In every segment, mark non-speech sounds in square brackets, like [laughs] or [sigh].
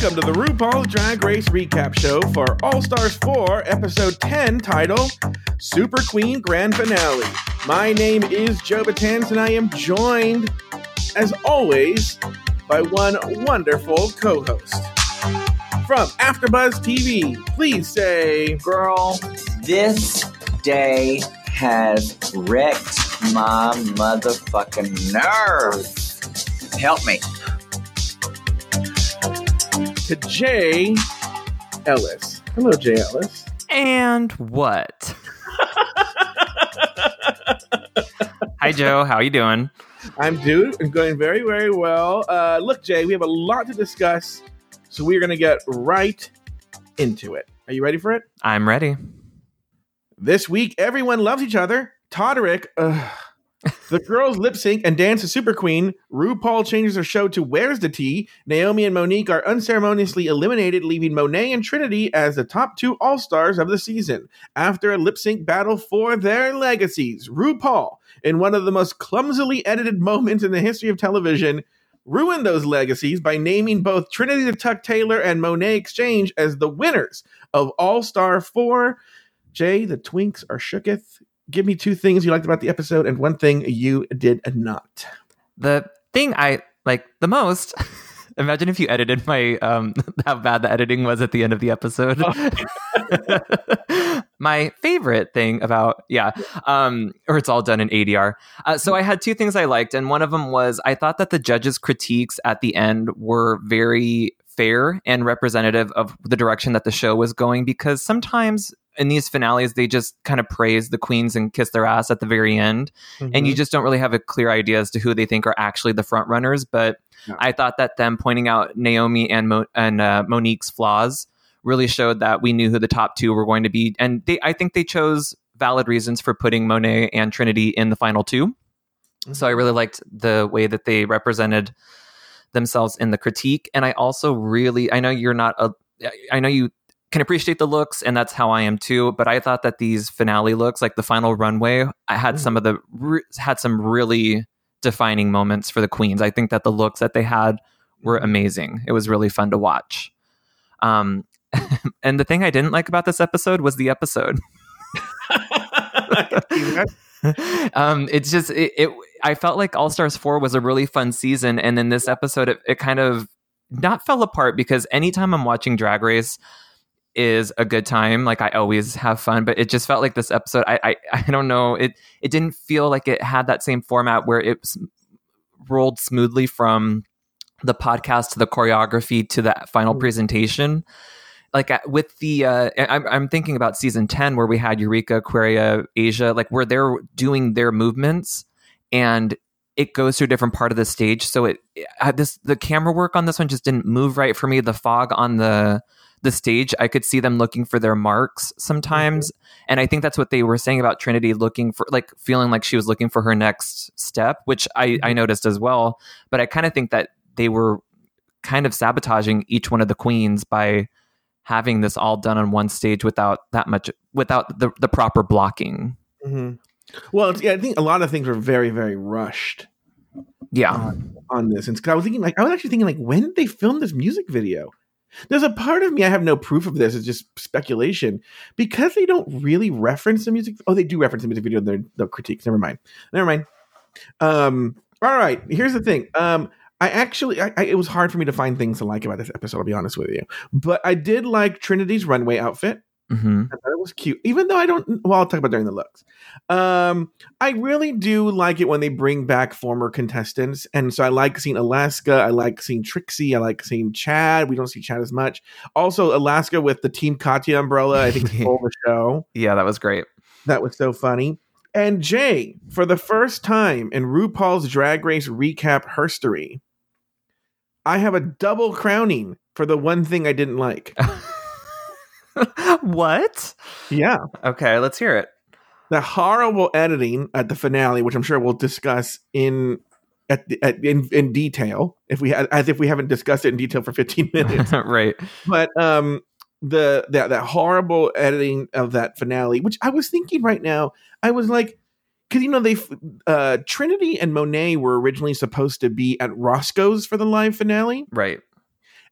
Welcome to the RuPaul's Drag Race recap show for All Stars 4, episode 10, title Super Queen Grand Finale. My name is Joe Betance, and I am joined, as always, by one wonderful co host. From AfterBuzz TV, please say, Girl, this day has wrecked my motherfucking nerves. Help me. To Jay Ellis. Hello, Jay Ellis. And what? Hi Joe, how are you doing? I'm dude and going very, very well. Uh, look, Jay, we have a lot to discuss, so we're going to get right into it. Are you ready for it? I'm ready. This week, everyone loves each other. Todrick, ugh. The girls lip sync and dance to Super Queen. RuPaul changes her show to Where's the Tea? Naomi and Monique are unceremoniously eliminated, leaving Monet and Trinity as the top two All Stars of the season. After a lip sync battle for their legacies, RuPaul, in one of the most clumsily edited moments in the history of television, ruined those legacies by naming both Trinity the Tuck Taylor and Monet X Change as the winners of All Star 4. Jay, the twinks are shooketh give me two things you liked about the episode and one thing you did not. The thing I like the most. [laughs] Imagine if you edited my um [laughs] how bad the editing was at the end of the episode. [laughs] my favorite thing about yeah, um or it's all done in ADR. Uh, so I had two things I liked and one of them was I thought that the judges critiques at the end were very fair and representative of the direction that the show was going because sometimes in these finales they just kind of praise the queens and kiss their ass at the very end mm-hmm. and you just don't really have a clear idea as to who they think are actually the front runners but yeah. i thought that them pointing out naomi and Mo- and uh, monique's flaws really showed that we knew who the top two were going to be and they i think they chose valid reasons for putting monet and trinity in the final 2 mm-hmm. so i really liked the way that they represented themselves in the critique and i also really i know you're not a i know you can appreciate the looks and that's how I am too but I thought that these finale looks like the final runway I had mm. some of the re- had some really defining moments for the queens. I think that the looks that they had were amazing. It was really fun to watch. Um [laughs] and the thing I didn't like about this episode was the episode. [laughs] [laughs] Um it's just it, it I felt like All Stars 4 was a really fun season and then this episode it, it kind of not fell apart because anytime I'm watching Drag Race is a good time. Like I always have fun, but it just felt like this episode. I, I [laughs] I don't know. It it didn't feel like it had that same format where it rolled smoothly from the podcast to the choreography to the final mm-hmm. presentation. Like with the, uh, I'm, I'm thinking about season ten where we had Eureka, Aquaria, Asia, like where they're doing their movements and it goes to a different part of the stage. So it, it this the camera work on this one just didn't move right for me. The fog on the the stage, I could see them looking for their marks sometimes. Mm-hmm. And I think that's what they were saying about Trinity looking for, like feeling like she was looking for her next step, which I, I mm-hmm. noticed as well. But I kind of think that they were kind of sabotaging each one of the queens by having this all done on one stage without that much, without the, the proper blocking. Mm-hmm. Well, yeah, I think a lot of things were very, very rushed. Yeah, on, on this, and because I was thinking, like, I was actually thinking, like, when did they film this music video? There's a part of me I have no proof of this. It's just speculation because they don't really reference the music. Oh, they do reference the music video in their, their critiques. Never mind. Never mind. Um. All right. Here's the thing. Um. I actually, I, I, it was hard for me to find things to like about this episode. I'll be honest with you, but I did like Trinity's runway outfit. Mm-hmm. I thought it was cute, even though I don't. Well, I'll talk about during the looks. Um, I really do like it when they bring back former contestants, and so I like seeing Alaska. I like seeing Trixie. I like seeing Chad. We don't see Chad as much. Also, Alaska with the Team Katya umbrella. I think stole the [laughs] show. Yeah, that was great. That was so funny. And Jay, for the first time in RuPaul's Drag Race recap history, I have a double crowning for the one thing I didn't like. [laughs] [laughs] what? yeah. Okay, let's hear it. The horrible editing at the finale, which I'm sure we'll discuss in at, the, at in, in detail if we had as if we haven't discussed it in detail for 15 [laughs] minutes. right. but um the that that horrible editing of that finale, which I was thinking right now, I was like, because you know they uh Trinity and Monet were originally supposed to be at Roscoe's for the live finale, Right.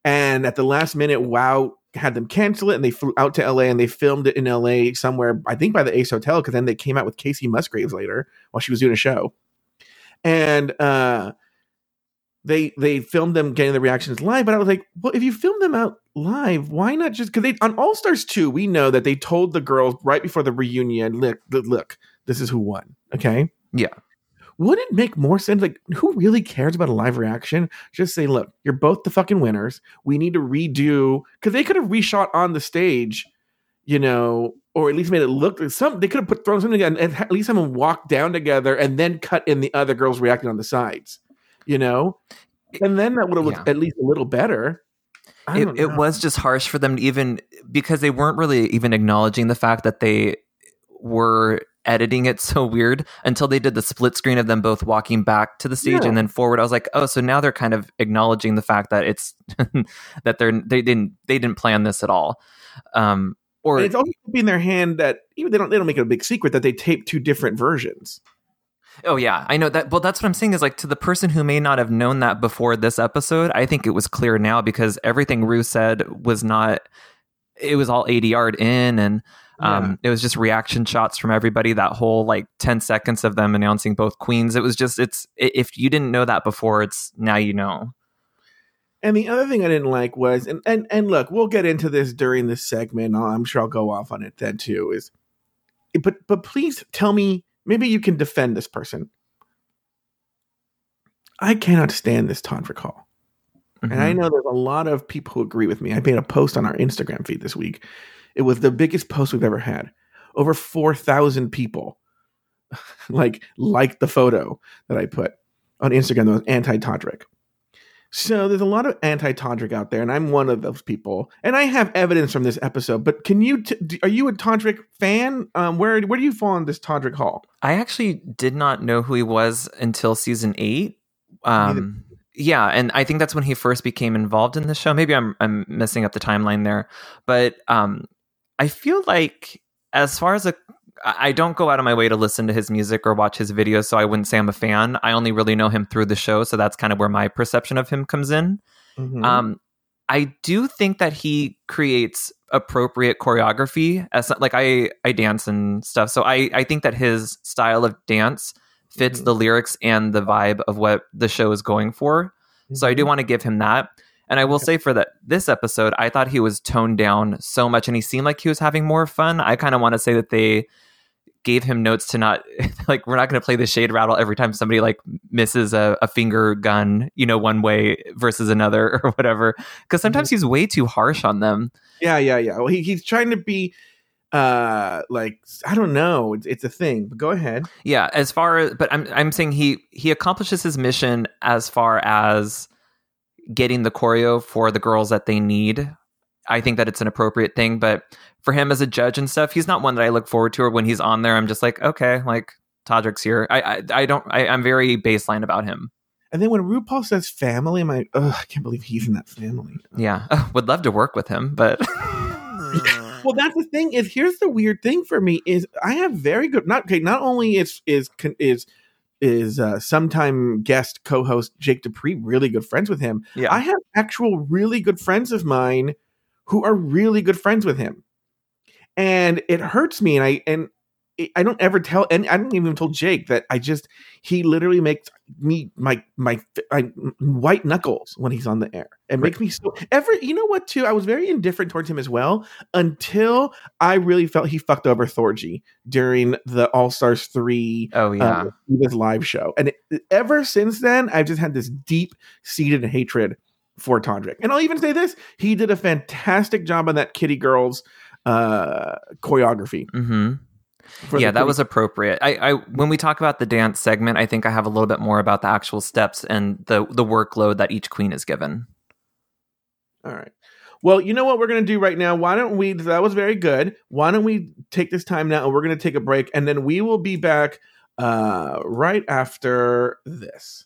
and at the last minute, Wow had them cancel it, and they flew out to LA and they filmed it in LA somewhere, I think by the Ace Hotel, because then they came out with Kacey Musgraves later while she was doing a show, and uh they they filmed them getting the reactions live, but I was like, well, if you film them out live, why not just because they on All Stars two, we know that they told the girls right before the reunion, look, look, this is who won. Okay, Yeah. Would it make more sense? Like, who really cares about a live reaction? Just say, look, you're both the fucking winners. We need to redo because they could have reshot on the stage, you know, or at least made it look like some. They could have put thrown something and at least have them walk down together and then cut in the other girls reacting on the sides, you know, and then that would have looked Yeah. at least a little better. It, it was just harsh for them to even because they weren't really even acknowledging the fact that they were editing it so weird until they did the split screen of them both walking back to the stage Yeah. and then forward. I was like, oh, so now they're kind of acknowledging the fact that it's [laughs] that they're they didn't they didn't plan this at all. Um, or And it's also in their hand that even they don't they don't make it a big secret that they tape two different versions. Oh yeah, I know that. Well, that's what I'm saying is like to the person who may not have known that before this episode, I think it was clear now because everything Rue said was not. It was all ADR'd in, and um, it was just reaction shots from everybody. That whole like 10 seconds of them announcing both queens. It was just it's if you didn't know that before, it's now you know. And the other thing I didn't like was, and and and look, we'll get into this during this segment. I'm sure I'll go off on it then too. Is, but but please tell me, maybe you can defend this person. I cannot stand this Todrick Hall, and I Mhm. know there's a lot of people who agree with me. I made a post on our Instagram feed this week. It was the biggest post we've ever had. Over four thousand people, [laughs] like liked the photo that I put on Instagram that was anti-Todrick. So there's a lot of anti-Todrick out there, and I'm one of those people. And I have evidence from this episode. But can you? T- are you a Todrick fan? Um, where where do you fall on this Todrick Hall? I actually did not know who he was until season eight. Um, yeah, and I think that's when he first became involved in the show. Maybe I'm I'm messing up the timeline there, but um, I feel like as far as a I don't go out of my way to listen to his music or watch his videos, so I wouldn't say I'm a fan. I only really know him through the show, so that's kind of where my perception of him comes in. Mhm. Um, I do think that he creates appropriate choreography as like I I dance and stuff. So I I think that his style of dance fits Mhm. the lyrics and the vibe of what the show is going for. So I do want to give him that. And I will say for that this episode, I thought he was toned down so much and he seemed like he was having more fun. I kind of want to say that they gave him notes to not [laughs] like we're not going to play the shade rattle every time somebody like misses a, a finger gun you know one way versus another [laughs] or whatever because sometimes he's way too harsh on them yeah, yeah, yeah. Well, he, he's trying to be, uh, like I don't know. It's, it's a thing. But go ahead. yeah as far as but i'm i'm saying he he accomplishes his mission as far as getting the choreo for the girls that they need i think that it's an appropriate thing but for him as a judge and stuff he's not one that i look forward to or when he's on there i'm just like okay like Todrick's here. I I, I don't. I, I'm very baseline about him. And then when RuPaul says family, I'm like, oh, I can't believe he's in that family. Yeah, would love to work with him, but [laughs] Well, that's the thing. Is here's the weird thing for me is I have very good. Not okay. Not only is is is is uh, sometime guest co-host Jake Dupree really good friends with him. yeah, I have actual really good friends of mine who are really good friends with him, and it hurts me. And I and I don't ever tell, and I don't even tell Jake that I just he literally makes me my my, my white knuckles when he's on the air. It makes me so ever. You know what? Too, I was very indifferent towards him as well until I really felt he fucked over Thorgy during the All Stars three oh yeah, uh, this live show. And it, ever since then, I've just had this deep seated hatred for Todrick. And I'll even say this: he did a fantastic job on that Kitty Girls uh, choreography. hmm for yeah, that was appropriate. I, I when we talk about the dance segment, I think I have a little bit more about the actual steps and the the workload that each queen is given. All right. Well, you know what we're going to do right now? Why don't we? That was very good. Why don't we take this time now and we're going to take a break and then we will be back uh, right after this.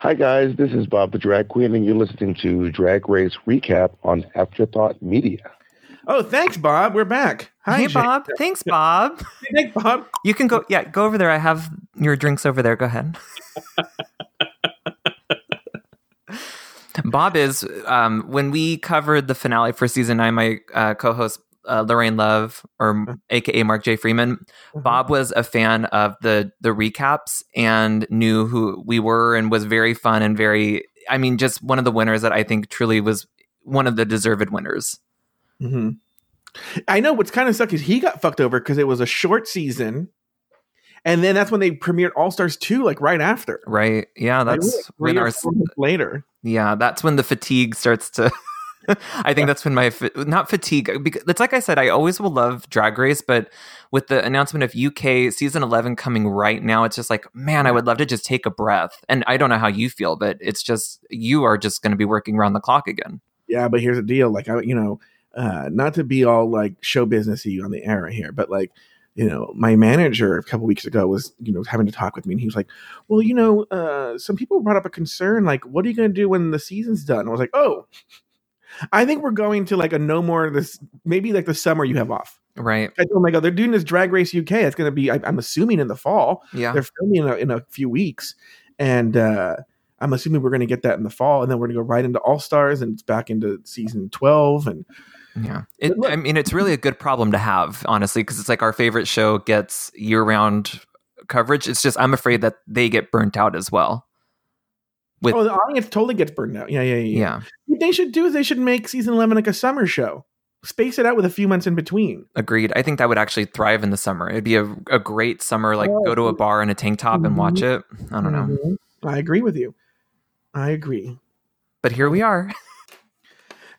Hi, guys. This is Bob the Drag Queen, and you're listening to Drag Race Recap on Afterthought Media. Oh, thanks, Bob. We're back. Hi, hey, Jay. Bob. Thanks, Bob. [laughs] Thanks, Bob. You can go. Yeah, go over there. I have your drinks over there. Go ahead. [laughs] Bob is um, when we covered the finale for season nine. My uh, co-host uh, Lorraine Love, or AKA Mark J. Freeman, Bob was a fan of the the recaps and knew who we were and was very fun and very. I mean, just one of the winners that I think truly was one of the deserved winners. hmm I know what's kind of suck is he got fucked over because it was a short season, and then that's when they premiered All Stars two, like right after. Right? Yeah, Like, that's three when our later. Yeah, that's when the fatigue starts to. [laughs] [laughs] I think that's when my fa- not fatigue. Because it's like I said, I always will love Drag Race, but with the announcement of UK season eleven coming right now, it's just like, man, I would love to just take a breath. And I don't know how you feel, but it's just you are just going to be working around the clock again. Yeah, but here's the deal. Like, I, you know, uh, not to be all like show businessy on the air right here, but like, you know, my manager a couple weeks ago was, you know, having to talk with me, and he was like, "Well, you know, uh, some people brought up a concern, like, what are you going to do when the season's done?" I was like, "Oh, I think we're going to like a no more this maybe like the summer you have off." Right? I told him, I go, they're doing this Drag Race UK. It's going to be, I, I'm assuming, in the fall. Yeah. They're filming in a, in a few weeks, and uh, I'm assuming we're going to get that in the fall, and then we're going to go right into All Stars, and it's back into season twelve, and Yeah. It, I mean, it's really a good problem to have, honestly, because it's like our favorite show gets year round coverage. It's just I'm afraid that they get burnt out as well. With oh, the audience totally gets burned out. Yeah, yeah, yeah. yeah, What they should do is they should make season eleven like a summer show, space it out with a few months in between. agreed. I think that would actually thrive in the summer. It'd be a, a great summer, like Oh. go to a bar in a tank top and watch it. I don't know. Mhm. I agree with you. I agree. But here we are. [laughs]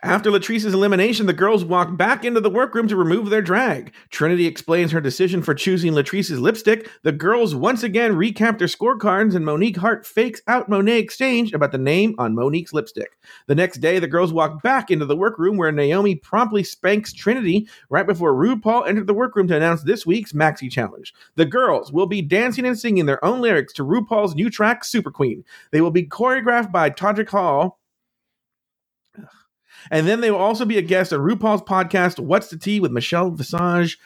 After Latrice's elimination, the girls walk back into the workroom to remove their drag. Trinity explains her decision for choosing Latrice's lipstick. The girls once again recap their scorecards, and Monique Heart fakes out Monet X Change about the name on Monique's lipstick. The next day, the girls walk back into the workroom where Naomi promptly spanks Trinity right before RuPaul entered the workroom to announce this week's Maxi Challenge. The girls will be dancing and singing their own lyrics to RuPaul's new track, Super Queen. They will be choreographed by Todrick Hall. And then they will also be a guest on RuPaul's podcast, What's the Tea with Michelle Visage.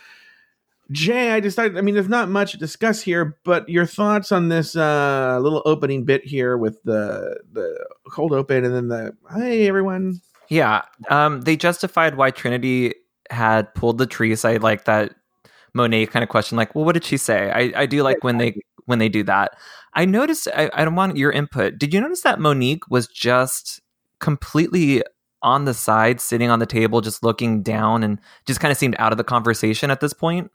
Jay, I decided, I mean, there's not much to discuss here, but your thoughts on this uh, little opening bit here with the the cold open and then the, hey, everyone. Yeah. Um, they justified why Trinity had pulled the trees. I like that Monet kind of question, like, well, what did she say? I, I do like when they when they do that. I noticed I, I don't want your input. Did you notice that Monique was just completely on the side, sitting on the table, just looking down and just kind of seemed out of the conversation at this point?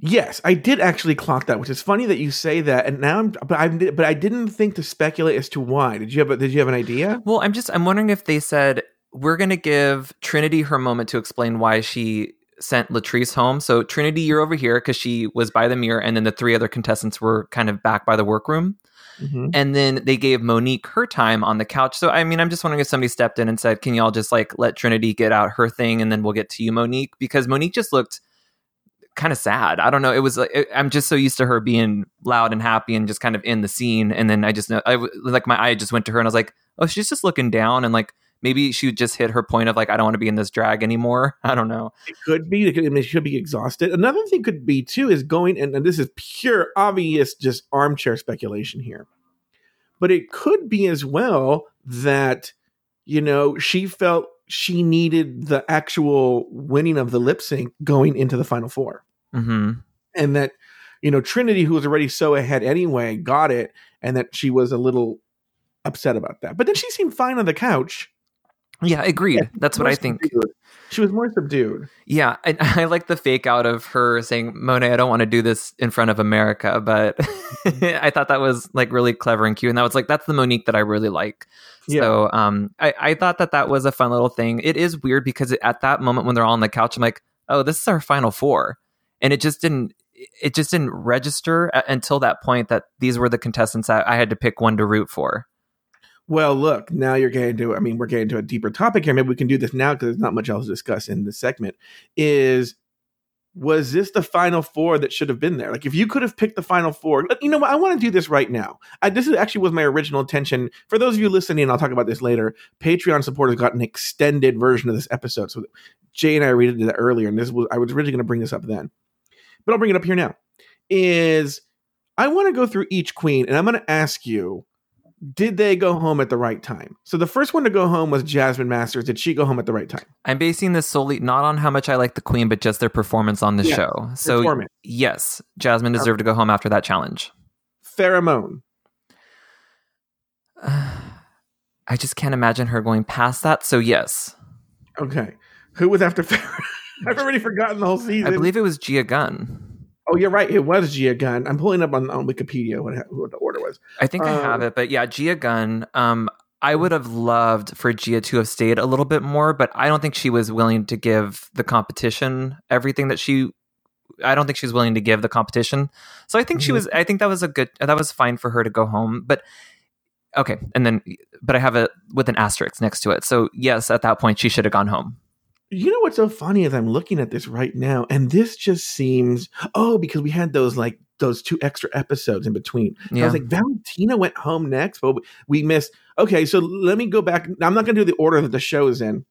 Yes, I did actually clock that, which is funny that you say that. And now I'm, but I, but I didn't think to speculate as to why. Did you have, a, did you have an idea? Well, I'm just I'm wondering if they said we're going to give Trinity her moment to explain why she sent Latrice home. So Trinity, you're over here because she was by the mirror, and then the three other contestants were kind of back by the workroom. Mhm. And then they gave Monique her time on the couch. So I mean, I'm just wondering if somebody stepped in and said, "Can y'all just like let Trinity get out her thing, and then we'll get to you, Monique?" Because Monique just looked kind of sad. I don't know. It was like it- I'm just so used to her being loud and happy and just kind of in the scene. And then I just know, I like my eye just went to her and I was like, "Oh, she's just looking down." And like maybe she would just hit her point of like, "I don't want to be in this drag anymore." [laughs] I don't know. It could be. It could, I mean, it should be exhausted. Another thing could be too is going, and, and this is pure, obvious, just armchair speculation here. But it could be as well that you know she felt she needed the actual winning of the lip sync going into the final four, hmm and that you know Trinity, who was already so ahead anyway, got it, and that she was a little upset about that. But then she seemed fine on the couch. Yeah, agreed. Yeah, That's what I think. subdued. She was more subdued. Yeah, I, [laughs] I like the fake out of her saying, "Monet, I don't want to do this in front of America," but [laughs] I thought that was like really clever and cute, and that was like that's the Monique that I really like. Yeah. So, um, I, I thought that that was a fun little thing. It is weird because at that moment when they're all on the couch, I'm like, "Oh, this is our final four. and it just didn't. It just didn't register a- until that point that these were the contestants that I had to pick one to root for. Well, look, now you're getting to, I mean, we're getting to a deeper topic here. Maybe we can do this now because there's not much else to discuss in this segment. Is, was this the final four that should have been there? Like, if you could have picked the final four, you know what? I want to do this right now. I, this is actually was my original intention. For those of you listening, I'll talk about this later. Patreon supporters got an extended version of this episode. So Jay and I read it earlier, and this was, I was originally going to bring this up then, but I'll bring it up here now. Is, I want to go through each queen and I'm going to ask you, did they go home at the right time? So the first one to go home was Jasmine Masters. Did she go home at the right time? I'm basing this solely not on how much I like the Queen, but just their performance on the Yeah, show. So Performance. yes, Jasmine deserved to go home after that challenge. Farrah Moan. [sighs] I just can't imagine her going past that. So yes, Okay. Who was after Farrah Moan? [laughs] I've already forgotten the whole season. I believe it was Gia Gunn. Oh, you're right. It was Gia Gunn. I'm pulling up on, on Wikipedia what, what the order was. I think I have Um, it, but yeah, Gia Gunn. Um, I would have loved for Gia to have stayed a little bit more, but I don't think she was willing to give the competition everything that she. I don't think she was willing to give the competition. So I think she Mhm. was. I think that was a good. That was fine for her to go home, but. Okay, and then, but I have it with an asterisk next to it. So yes, at that point, she should have gone home. You know what's so funny is I'm looking at this right now, and this just seems oh because we had those like those two extra episodes in between. I was like, Valentina went home next, but we missed. Okay, so let me go back. I'm not going to do the order that the show is in.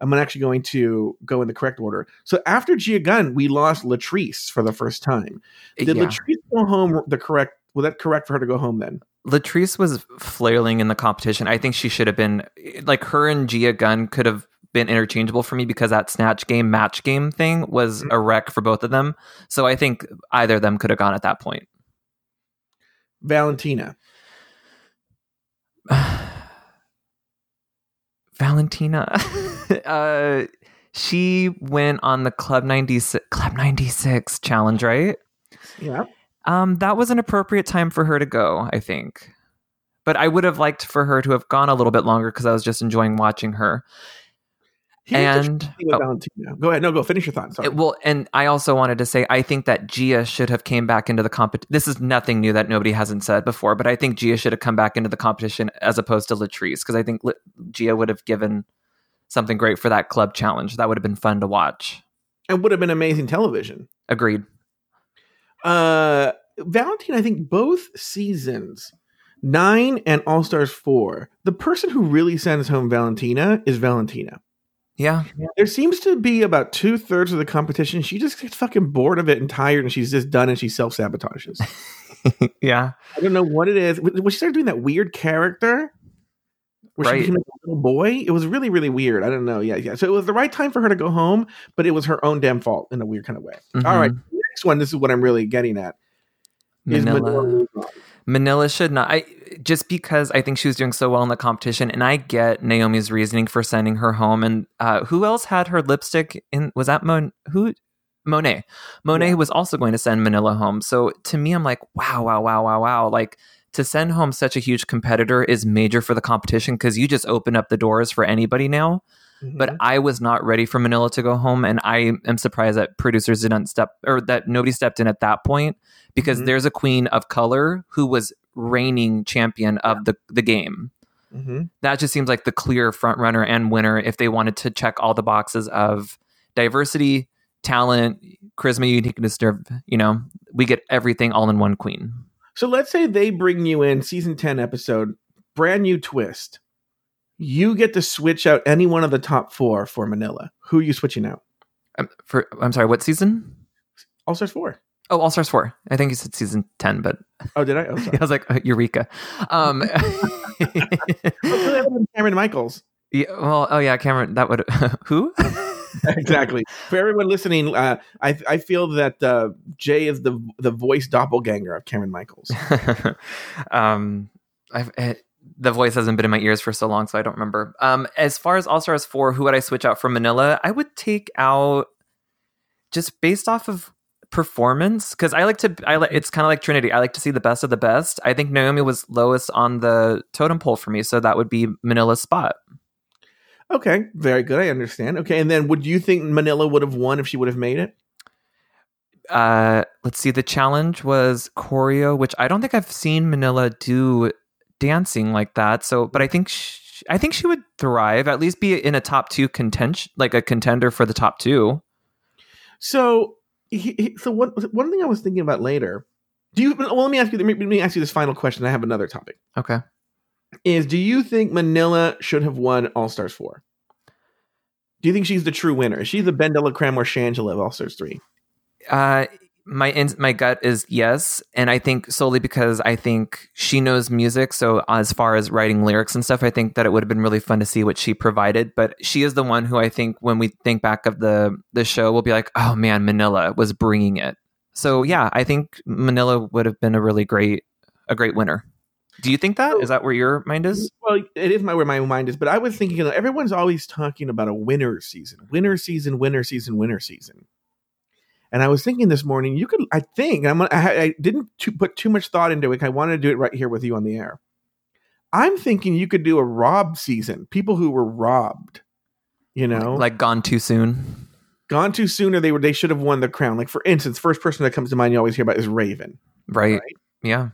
I'm actually going to go in the correct order. So after Gia Gunn, we lost Latrice for the first time. Eh, Did yeah. Latrice go home the correct? Was that correct for her to go home then? Latrice was flailing in the competition. I think she should have been like her and Gia Gunn could have been interchangeable for me because that snatch game match game thing was Mhm. a wreck for both of them. So I think either of them could have gone at that point. Valentina. [sighs] Valentina, [laughs] uh, she went on the Club 96 Club 96 challenge, right? Yeah. Um, that was an appropriate time for her to go, I think. But I would have liked for her to have gone a little bit longer because I was just enjoying watching her. And oh, Go ahead. No, go finish your thought. Sorry. it- well, and I also wanted to say I think that Gia should have came back into the competition. This is nothing new that nobody hasn't said before, but I think Gia should have come back into the competition as opposed to Latrice because I think Li- Gia would have given something great for that club challenge. That would have been fun to watch. it would have been amazing television. Agreed. Uh, Valentine, I think both seasons, nine and All Stars four, the person who really sends home Valentina is Valentina. Yeah. There seems to be about two thirds of the competition. She just gets fucking bored of it and tired, and she's just done, and she self sabotages. [laughs] yeah. I don't know what it is. When she started doing that weird character, where Right. she became a little boy, it was really, really weird. I don't know. Yeah, yeah. So it was the right time for her to go home, but it was her own damn fault in a weird kind of way. All Mhm. right, next one. This is what I'm really getting at. Is Manila. Manila should not. I just because I think she was doing so well in the competition, and I get Naomi's reasoning for sending her home. And uh, who else had her lipstick in? Was that Mon? Who? Monet. Monet Yeah. was also going to send Manila home. So to me, I'm like, wow, wow, wow, wow, wow. Like to send home such a huge competitor is major for the competition because you just open up the doors for anybody now. But Mhm. I was not ready for Manila to go home, and I am surprised that producers didn't step or that nobody stepped in at that point because Mhm. there's a queen of color who was reigning champion of the the game. Mhm. That just seems like the clear front runner and winner if they wanted to check all the boxes of diversity, talent, charisma, uniqueness. You know, we get everything all in one queen. So let's say they bring you in season 10 episode, brand new twist. You get to switch out any one of the top four for Manila. Who are you switching out? Um, for I'm sorry, what season? All Stars 4. Oh, All Stars four. I think you said season ten, but Oh, did I? Oh, [laughs] I was like uh, Eureka. Um, [laughs] [laughs] Oh, Cameron Michaels. yeah, well, oh yeah, Cameron. That would who? exactly. For everyone listening, uh, I I feel that uh, Jay is the the voice doppelganger of Cameron Michaels. um, I've, eh, the voice hasn't been in my ears for so long, so I don't remember. Um, as far as All Stars four, who would I switch out for Manila? I would take out just based off of performance because I like to. I like it's kind of like Trinity. I like to see the best of the best. I think Naomi was lowest on the totem pole for me, so that would be Manila's spot. Okay, very good. I understand. Okay, and then would you think Manila would have won if she would have made it? uh let's see the challenge was choreo which i don't think i've seen manila do dancing like that so but i think sh i think she would thrive at least be in a top two contention like a contender for the top two So, he, he- so one one thing I was thinking about later. Do you? Well, let me ask you. Let me, let me ask you this final question. I have another topic. okay Is do you think Manila should have won All Stars four? Do you think she's the true winner? Is she the BenDeLaCreme or Shangela of All Stars three? uh my in, my gut is yes. And i think solely because i think she knows music. So as far as writing lyrics and stuff i think that it would have been really fun to see what she provided. But she is the one who i think when we think back of the the show we'll be like oh man manila was bringing it. So yeah i think manila would have been a really great a great winner. Do you think that? Is that where your mind is? Well, it is my where my mind is, but I was thinking you know, everyone's always talking about a winter season, winter season, winter season, winter season. And I was thinking this morning, you could, I think, I'm, I, I didn't too, put too much thought into it. I wanted to do it right here with you on the air. I'm thinking you could do a rob season, people who were robbed, you know, like gone too soon gone too soon, or they were they should have won the crown. Like for instance, first person that comes to mind you always hear about is Raven. right, Right. yeah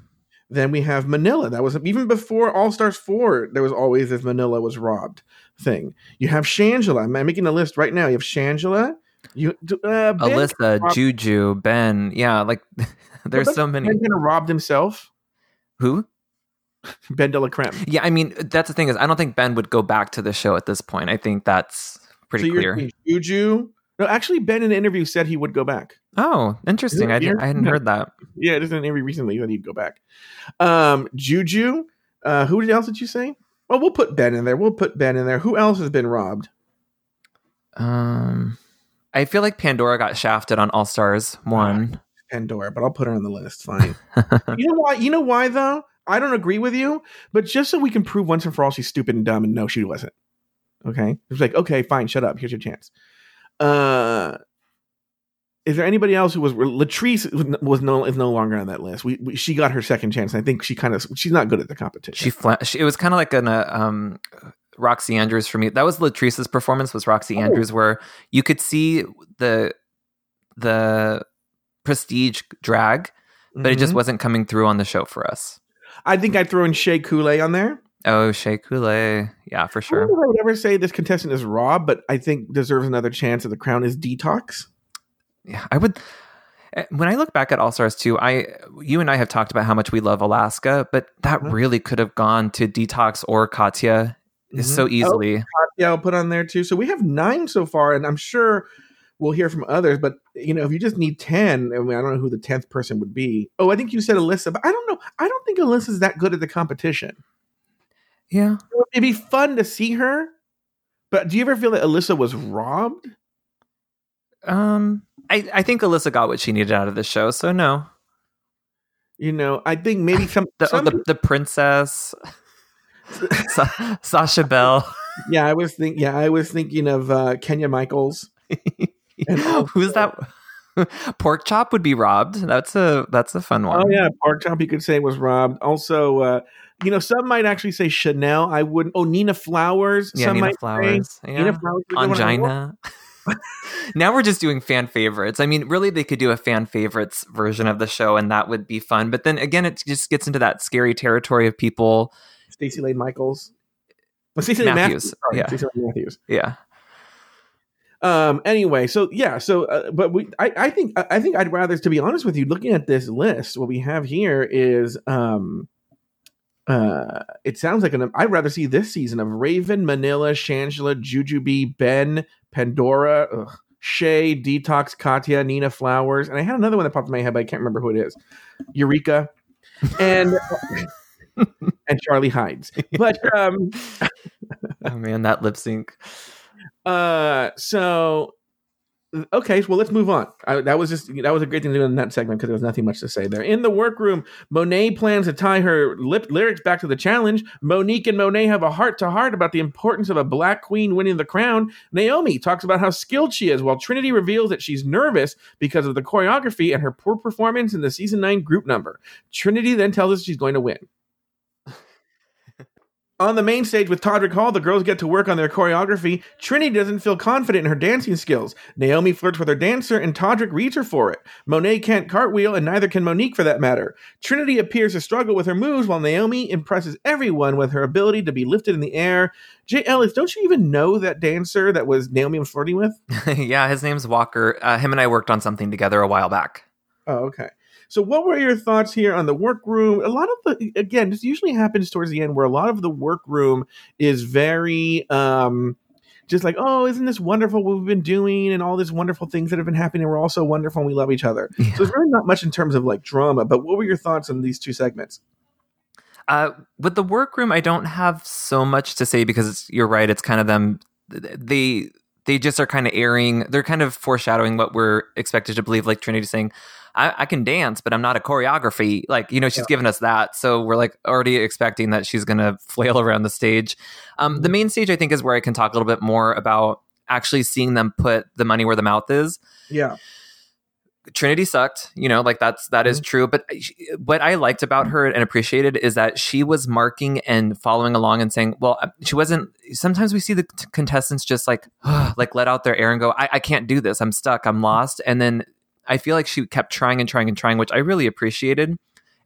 Then we have Manila. That was even before All Stars 4, there was always this Manila was robbed thing. You have Shangela. I'm making a list right now. You have Shangela. You uh, Ben, alyssa robbed- juju ben yeah like [laughs] there's so many Ben kinda robbed himself. who BenDeLaCreme. Yeah, I mean that's the thing is I don't think Ben would go back to the show at this point. I think that's pretty so clear. Juju. No, actually, Ben in an interview said he would go back. Oh, interesting. I, didn't, I hadn't heard that. [laughs] Yeah, just in an interview recently that he'd go back. Um, Juju. Uh, who else did you say? Well, we'll put Ben in there. We'll put Ben in there. Who else has been robbed? Um, I feel like Pandora got shafted on All Stars one. Pandora, but I'll put her on the list. Fine. [laughs] you know why? You know why though? I don't agree with you, but just so we can prove once and for all she's stupid and dumb, and no, she wasn't. Okay, it's like okay, fine, shut up. Here's your chance. Uh, is there anybody else who was Latrice was no is no longer on that list? We, we she got her second chance. And I think she kind of she's not good at the competition. she, fla- she it was kind of like an uh, um Roxxxy Andrews for me. That was Latrice's performance was Roxxxy Oh. Andrews where you could see the the prestige drag, but it just Mhm. wasn't coming through on the show for us. I think I'd throw in Shea Coulee on there. Oh, Shea Coulee. Yeah, for I sure. if I would ever say this contestant is raw, but I think deserves another chance at the crown is Detox. yeah, I would. eh, When I look back at All Stars 2, I you and I have talked about how much we love Alaska, but that Mhm. really could have gone to Detox or Katya Mhm. so easily. yeah, I'll put on there too. So we have nine so far, and I'm sure we'll hear from others. But you know, if you just need ten, I mean, I don't know who the tenth person would be. Oh, I think you said Alyssa, but I don't know. I don't think Alyssa's that good at the competition. Yeah. It'd be fun to see her, but do you ever feel that Alyssa was robbed? Um, I I think Alyssa got what she needed out of the show, so no. You know, I think maybe [laughs] some. The oh, some the, the princess, [laughs] Sa- Sasha Belle. yeah, I was thinking. Yeah, I was thinking of uh, Kenya Michaels. Also- [laughs] Who's that? pork chop would be robbed. That's a that's a fun one. Oh yeah, pork chop you could say was robbed. Also, uh, you know, some might actually say Shannel. I wouldn't. Oh, Nina Flowers. Yeah, some Nina might Flowers. Yeah. Nina Flowers. is the one I want. Ongina. [laughs] [laughs] now we're just doing fan favorites. I mean, really, they could do a fan favorites version of the show, and that would be fun. But then again, it just gets into that scary territory of people. Stacy Layne Michaels. Well, Stacy Layne Matthews, Matthews. Sorry, yeah. Stacy Layne Matthews. Yeah, Um. Anyway, so yeah. So, uh, but we, I, I think, I I think I'd rather, to be honest with you, looking at this list, what we have here is, um, uh, it sounds like an. I'd rather see this season of Raven, Manila, Shangela, Jujubee, Ben, Pandora, ugh, Shea, Detox, Katya, Nina Flowers, and I had another one that popped in my head, but I can't remember who it is. Eureka, and [laughs] and Charlie Hides. But [laughs] um, oh man, that lip sync. Uh, so okay, well let's move on. I, that was just that was a great thing to do in that segment because there was nothing much to say there. In the workroom, Monet plans to tie her lip lyrics back to the challenge. Monique and Monet have a heart to heart about the importance of a black queen winning the crown. Naomi talks about how skilled she is, while Trinity reveals that she's nervous because of the choreography and her poor performance in the season nine group number. Trinity then tells us she's going to win. On the main stage with Todrick Hall, the girls get to work on their choreography. Trinity doesn't feel confident in her dancing skills. Naomi flirts with her dancer, and Todrick reads her for it. Monet can't cartwheel, and neither can Monique for that matter. Trinity appears to struggle with her moves, while Naomi impresses everyone with her ability to be lifted in the air. Jay Ellis, don't you even know that dancer that was Naomi was flirting with? [laughs] yeah, his name's Walker. Uh, him and I worked on something together a while back. Oh, okay. So, what were your thoughts here on the workroom? A lot of the, again, this usually happens towards the end where a lot of the workroom is very, um, just like, oh, isn't this wonderful what we've been doing and all these wonderful things that have been happening? We're all so wonderful and we love each other. Yeah. So, it's really not much in terms of like drama, but what were your thoughts on these two segments? Uh, with the workroom, I don't have so much to say because it's, you're right. It's kind of them. They they just are kind of airing. They're kind of foreshadowing what we're expected to believe. Like Trinity saying, I, I can dance, but I'm not a choreography. Like, you know, she's Yeah. given us that. So we're like already expecting that she's going to flail around the stage. Um, the main stage, I think, is where I can talk a little bit more about actually seeing them put the money where the mouth is. Yeah. Trinity sucked, you know, like that's that is true. But she- what I liked about her and appreciated is that she was marking and following along and saying, "Well, uh, she wasn't." Sometimes we see the t- contestants just like [sighs] like let out their air and go, I-, "I can't do this. I'm stuck. I'm lost." And then I feel like she kept trying and trying and trying, which I really appreciated.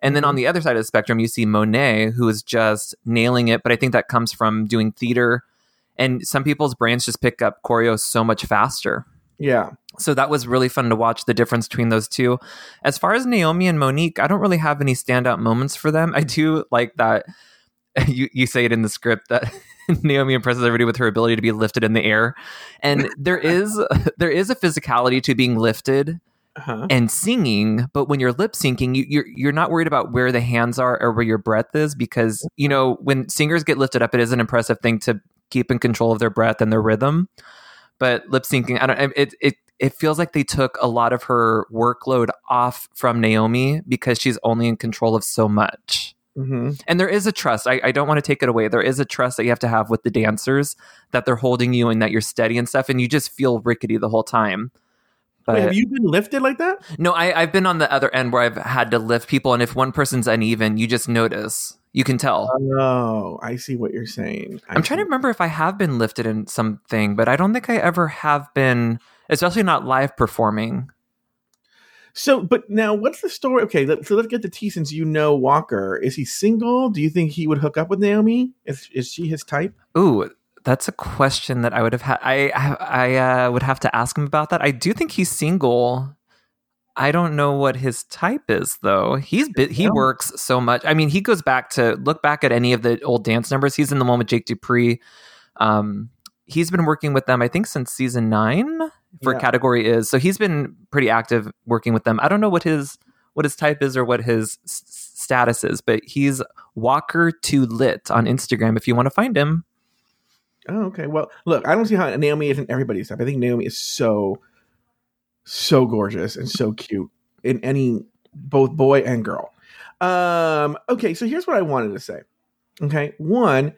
And then on mm-hmm. the other side of the spectrum, you see Monet, who is just nailing it. But I think that comes from doing theater, and some people's brains just pick up choreo so much faster Yeah. so that was really fun to watch the difference between those two. As far as Naomi and Monique, I don't really have any standout moments for them. I do like that [laughs] you you say it in the script that [laughs] Naomi impresses everybody with her ability to be lifted in the air, and there [laughs] is there is a physicality to being lifted Uh-huh. and singing. But when you're lip syncing, you, you're you're not worried about where the hands are or where your breath is because you know when singers get lifted up, it is an impressive thing to keep in control of their breath and their rhythm. But lip syncing, I don't. It it it feels like they took a lot of her workload off from Naomi because she's only in control of so much. hmm And there is a trust. I, I don't want to take it away. There is a trust that you have to have with the dancers that they're holding you and that you're steady and stuff, and you just feel rickety the whole time. But Wait, have you been lifted like that? no, I, I've been on the other end where I've had to lift people, and if one person's uneven, you just notice. You can tell. Oh, I see what you're saying. I I'm trying to remember if I have been lifted in something, but I don't think I ever have been, especially not live performing. So, but now, what's the story? Okay, let, so let's get to T. Since you know Walker, is he single? Do you think he would hook up with Naomi? Is is she his type? Ooh, that's a question that I would have had. I I uh, would have to ask him about that. I do think he's single. I don't know what his type is though. He's he works so much. I mean, he goes back to look back at any of the old dance numbers. He's in the one with Jake Dupree. Um, he's been working with them, I think, since season nine for Yeah. category is. So he's been pretty active working with them. I don't know what his what his type is or what his s- status is, but he's Walker to Lit on Instagram. If you want to find him, Oh, okay. Well, look, I don't see how Naomi isn't everybody's type. I think Naomi is so, so gorgeous and so cute in any both boy and girl. Um, okay, so here's what I wanted to say. Okay, one,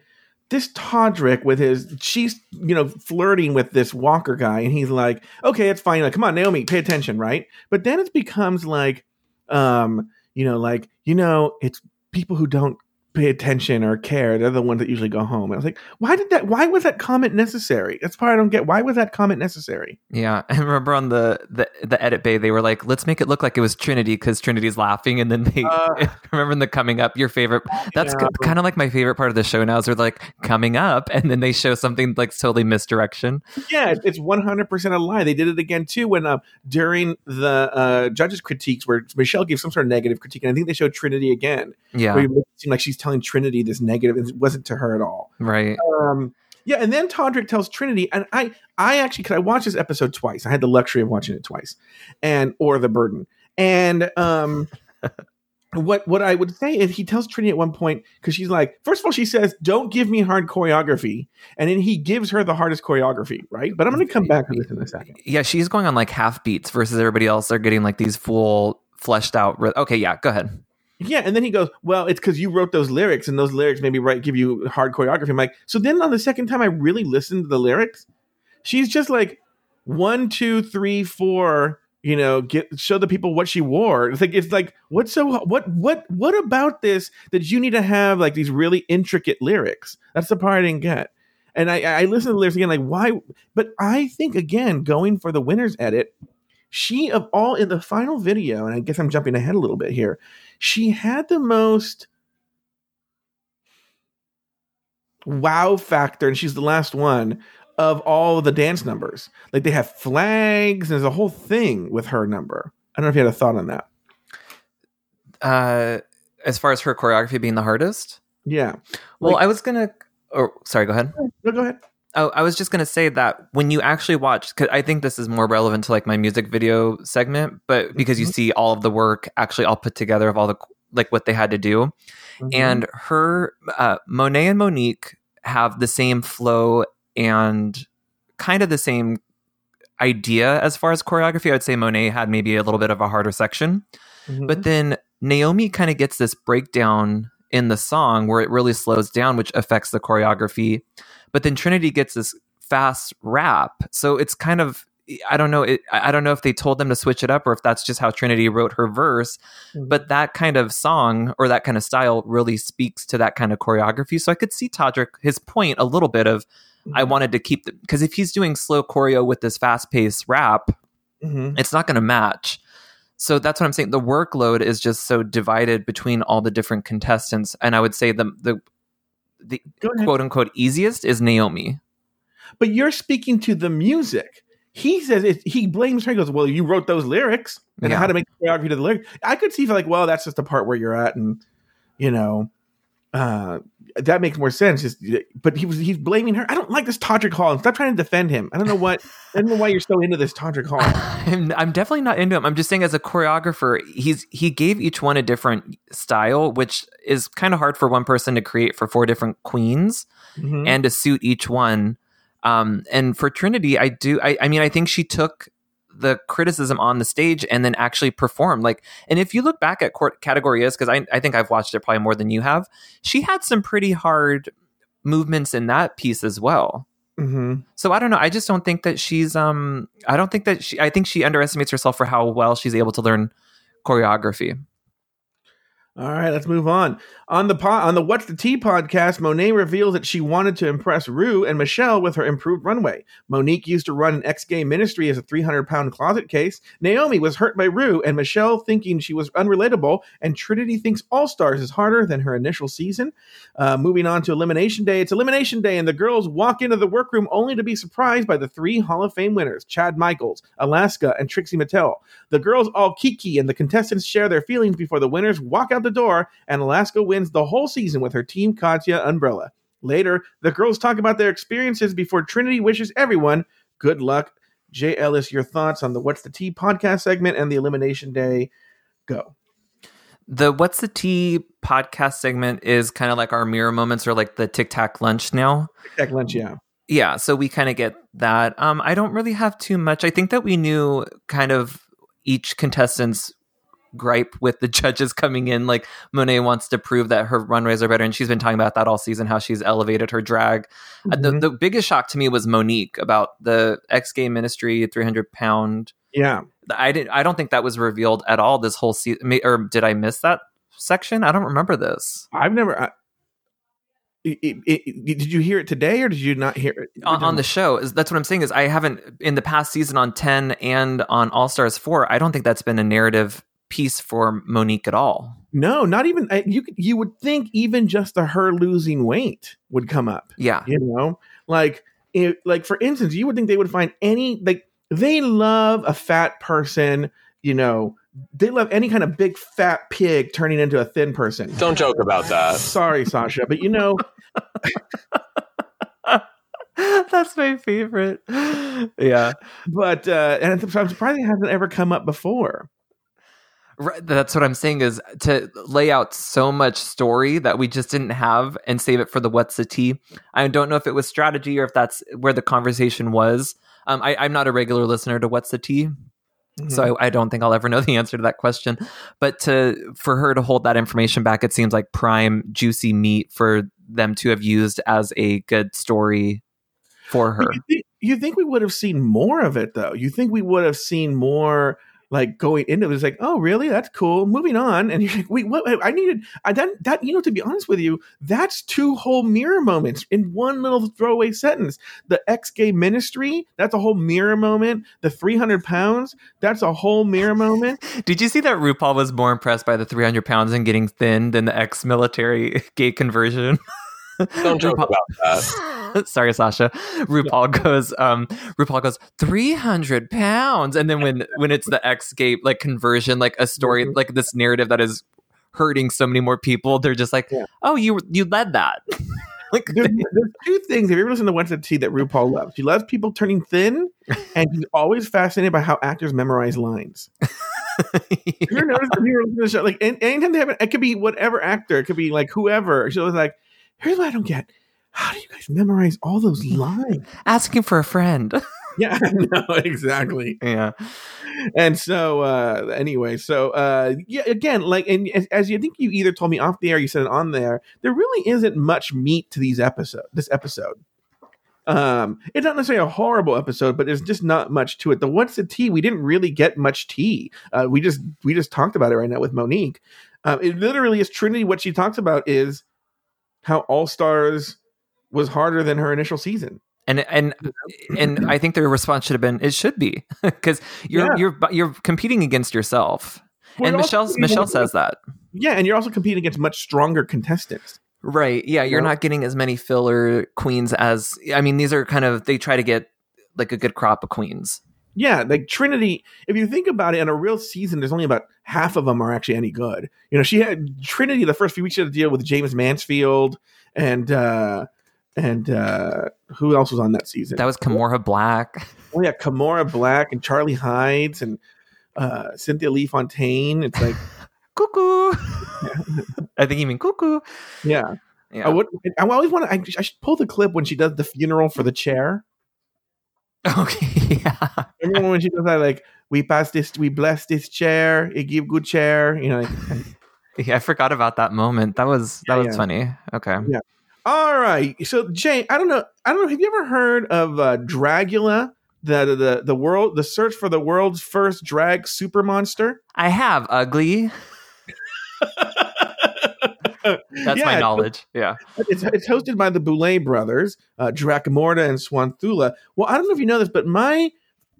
this Todrick with his she's you know flirting with this Walker guy, and he's like, okay, it's fine. Like, come on, Naomi, pay attention, right? But then it becomes like, um, you know, like you know, it's people who don't pay attention or care. They're the ones that usually go home. I was like, why did that? Why was that comment necessary? That's part I don't get. Why was that comment necessary? Yeah, [laughs] I remember on the the, the edit bay they were like, "Let's make it look like it was Trinity because Trinity's laughing," and then they Uh, [laughs] remember in the coming up your favorite. That's Yeah. kind of like my favorite part of the show now is they're like coming up, and then they show something like totally misdirection. Yeah, it's one hundred percent a lie. They did it again too when uh, during the uh, judges' critiques, where Michelle gave some sort of negative critique, and I think they showed Trinity again. Yeah, Where it seemed like she's telling Trinity this negative, and it wasn't to her at all. right. Um, yeah, and then Todrick tells Trinity, and I, I actually, because I watched this episode twice, I had the luxury of watching it twice, and or the burden, and um, [laughs] what what I would say is he tells Trinity at one point because she's like, first of all, she says, "Don't give me hard choreography," and then he gives her the hardest choreography, right? But I'm going to come back to this in a second. Yeah, she's going on like half beats versus everybody else. They're getting like these full fleshed out. Okay, yeah, go ahead. Yeah, and then he goes, "Well, it's because you wrote those lyrics, and those lyrics maybe right give you hard choreography." I'm like, so then on the second time I really listened to the lyrics, she's just like one, two, three, four. You know, get show the people what she wore. It's like it's like what's so what what what about this that you need to have like these really intricate lyrics? That's the part I didn't get. And I I listened to the lyrics again, like why? But I think again, going for the winner's edit, she of all in the final video, and I guess I'm jumping ahead a little bit here she had the most wow factor, and she's the last one of all the dance numbers. Like they have flags, and there's a whole thing with her number. I don't know if you had a thought on that. Uh, as far as her choreography being the hardest, Yeah. well, Like- I was gonna. Or sorry, go ahead. No, go ahead. Oh, I was just gonna say that when you actually watch, because I think this is more relevant to like my music video segment, but because you Mhm. see all of the work actually all put together of all the like what they had to do, Mm-hmm. and her uh, Monet and Monique have the same flow and kind of the same idea as far as choreography. I would say Monet had maybe a little bit of a harder section, Mhm. but then Naomi kind of gets this breakdown in the song where it really slows down, which affects the choreography. But then Trinity gets this fast rap, so it's kind of I don't know. It, I don't know if they told them to switch it up or if that's just how Trinity wrote her verse. Mhm. But that kind of song or that kind of style really speaks to that kind of choreography. So I could see Todrick his point a little bit of I wanted to keep because if he's doing slow choreo with this fast paced rap, Mhm. it's not going to match. So that's what I'm saying. The workload is just so divided between all the different contestants, and I would say the the the quote unquote easiest is Naomi. But you're speaking to the music. He says it, he blames her. He goes, "Well, you wrote those lyrics, and Yeah. how to make the choreography to the lyrics." I could see like, well, that's just the part where you're at, and you know, uh, that makes more sense. Just, but he was he's blaming her. I don't like this Todrick Hall. And Stop trying to defend him. I don't know what. I don't know why you're so into this Todrick Hall. [laughs] I'm, I'm definitely not into him. I'm just saying, as a choreographer, he's he gave each one a different style, which is kind of hard for one person to create for four different queens Mhm. and to suit each one. Um, and for Trinity, I do. I, I mean, I think she took the criticism on the stage and then actually perform. Like, and if you look back at court category is because I I think I've watched it probably more than you have. She had some pretty hard movements in that piece as well. Mhm. So I don't know. I just don't think that she's um I don't think that she I think she underestimates herself for how well she's able to learn choreography. All right, let's move on. On the po- on the What's the Tea podcast, Monet reveals that she wanted to impress Rue and Michelle with her improved runway. Monique used to run an ex gay ministry as a 300 pound closet case. Naomi was hurt by Rue and Michelle thinking she was unrelatable. And Trinity thinks All Stars is harder than her initial season. Uh, moving on to Elimination Day. It's Elimination Day, and the girls walk into the workroom only to be surprised by the three Hall of Fame winners Chad Michaels, Alaska, and Trixie Mattel. The girls all kiki, and the contestants share their feelings before the winners walk out the door, and Alaska wins the whole season with her Team Katya umbrella. Later, the girls talk about their experiences before Trinity wishes everyone good luck. Jay Ellis, your thoughts on the What's the Tea podcast segment and the Elimination Day? Go. The What's the Tea podcast segment is kind of like our mirror moments or like the tic tac lunch now. Tech lunch, yeah. Yeah, so we kind of get that. Um, I don't really have too much. I think that we knew kind of each contestant's gripe with the [laughs] judges coming in. Like Monet wants to prove that her runways are better, and she's been talking about that all season, how she's elevated her drag. Uh, the, Mhm. the biggest shock to me was Monique about the X Gay Ministry 300 pound. Yeah. I didn't. I don't think that was revealed at all this whole season. Or did I miss that section? I don't remember this. I've never. I, it, it, it- did you hear it today or did you not hear it? on, on the show is that's what i'm saying is i haven't in the past season on 10 and on all stars 4 i don't think that's been a narrative piece for monique at all No, not even. I- You you would think even just the her losing weight would come up. yeah You know, like it, like for instance, you would think they would find any like they love a fat person. You know, they love any kind of big fat pig turning into a thin person. Don't joke about that. Sorry, Sasha, but you know, [laughs] that's my favorite yeah but uh, and I'm surprised it hasn't ever come up before. Right, that's what i'm saying is to lay out so much story that we just didn't have and save it for the what's the tea i don't know if it was strategy or if that's where the conversation was um, I, i'm not a regular listener to what's the tea So I, I don't think I'll ever know the answer to that question. But to for her to hold that information back, it seems like prime juicy meat for them to have used as a good story for her. You think, you think we would have seen more of it though? You think we would have seen more like going into it? It's like, oh, really? That's cool. Moving on. And you're like, wait, what? I needed I that that you know to be honest with you, that's two whole mirror moments in one little throwaway sentence. The ex gay ministry, that's a whole mirror moment. The three hundred pounds, that's a whole mirror moment. [laughs] Did you see that RuPaul was more impressed by the 300 pounds and getting thin than the ex military [laughs] gay conversion? [laughs] Don't [laughs] joke RuPaul- about that. [laughs] Sorry, Sasha. RuPaul [laughs] goes, um, RuPaul goes, 300 pounds. And then when, when it's the ex gay like conversion, like a story, Mhm. like this narrative that is hurting so many more people, they're just like, Yeah. oh, you, you led that. like, There's, there's two things. If you ever listen to the Tea that RuPaul loves, she loves people turning thin, and she's always fascinated by how actors memorize lines. Have you ever noticed if you were listening to the show, like an- anytime they have it, it could be whatever actor, it could be like whoever. She was like, "Here's what I don't get: How do you guys memorize all those [laughs] lines?" asking for a friend. [laughs] yeah, [laughs] no, exactly. yeah. And so, uh, anyway, so uh, yeah, again, like, and as, as you think you either told me off the air, you said it on there. There really isn't much meat to these episode. This episode. Um, it's not necessarily a horrible episode, but there's just not much to it. The what's the tea? We didn't really get much tea. Uh, we just we just talked about it right now with Monique. Um, it literally is Trinity. What she talks about is how All Stars was harder than her initial season. And and and I think their response should have been it should be [laughs] because you're Yeah. you're you're competing against yourself. Well, and Michelle Michelle says that. Yeah, and you're also competing against much stronger contestants. Right. Yeah, you're Yeah. not getting as many filler queens as I mean these are kind of they try to get like a good crop of queens. Yeah, like Trinity, if you think about it, in a real season, there's only about half of them are actually any good. You know, she had Trinity the first few weeks she had to deal with Jaymes Mansfield and uh and uh who else was on that season? That was Kimora Blac. oh yeah, Kimora Blac and Charlie Hides and uh Cynthia Lee Fontaine. It's like [laughs] Cuckoo. [laughs] I think you mean cuckoo. yeah. Yeah. I would I always want to I, I should pull the clip when she does the funeral for the chair. [laughs] okay. Yeah. Remember when she does that like we pass this we bless this chair, it give good chair, you know, like [laughs] Yeah, I forgot about that moment. That was that Yeah, was yeah. funny. Okay. Yeah. All right. So Jay, I don't know. I don't know. Have you ever heard of uh, Dragula, the, the the world, the search for the world's first drag super monster? I have ugly. [laughs] That's Yeah, my knowledge. Yeah. It's, it's hosted by the Boulet brothers, uh, Dracmorda and Swanthula. Well, I don't know if you know this, but my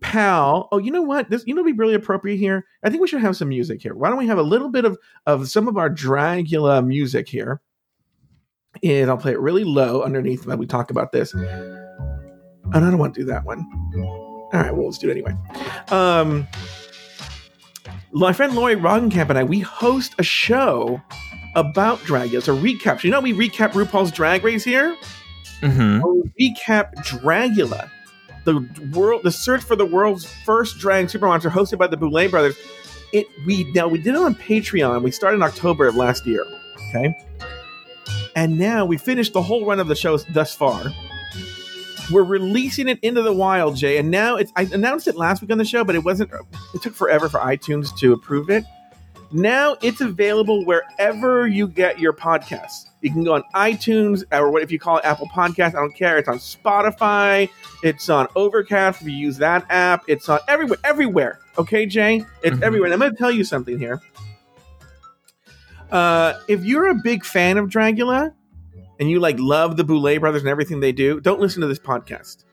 pal. Oh, you know what? This you know, be really appropriate here. I think we should have some music here. Why don't we have a little bit of of some of our Dragula music here? And I'll play it really low underneath while we talk about this. And I don't want to do that one. All right, well, let's do it anyway. Um, my friend Lori Roggenkamp and I, we host a show about Dragula. It's a recap. You know, we recap RuPaul's Drag Race here. Mm-hmm. We recap Dragula, the world, the search for the world's first drag super monster, hosted by the Boulet brothers. It we now we did it on Patreon. We started in October of last year. Okay, and now we finished the whole run of the shows thus far. We're releasing it into the wild, Jay, and now it's. I announced it last week on the show, but it wasn't. It took forever for iTunes to approve it. Now it's available wherever you get your podcasts. You can go on iTunes or what if you call it Apple Podcast, I don't care. It's on Spotify, it's on Overcast if you use that app. It's on everywhere everywhere. Okay, Jay? It's Mhm. everywhere. And I'm going to tell you something here. Uh, if you're a big fan of Dragula and you like love the Boulet brothers and everything they do, don't listen to this podcast.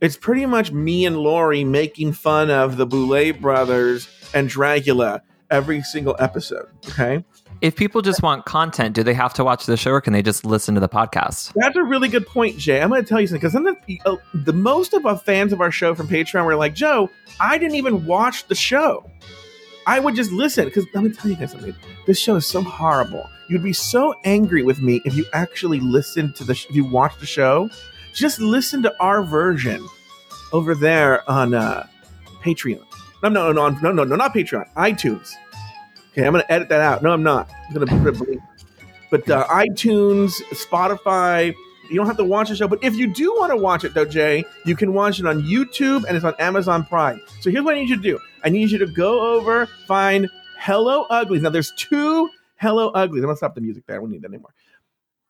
It's pretty much me and Lori making fun of the Boulet brothers and Dragula every single episode. Okay. If people just want content, do they have to watch the show or can they just listen to the podcast? That's a really good point, Jay. I'm going to tell you something because sometimes uh, the most of our fans of our show from Patreon were like, Joe, I didn't even watch the show. I would just listen because let me tell you guys something. This show is so horrible. You'd be so angry with me if you actually listened to the sh- if you watched the show. Just listen to our version over there on uh, Patreon. No, no, no, no, no, no, not Patreon. iTunes. Okay, I'm gonna edit that out. No, I'm not. I'm gonna put a bleep. But uh, iTunes, Spotify. You don't have to watch the show, but if you do want to watch it, though, Jay, you can watch it on YouTube and it's on Amazon Prime. So here's what I need you to do: I need you to go over, find Hello Uglies. Now, there's two Hello Uglies. I'm gonna stop the music there. I don't need that anymore.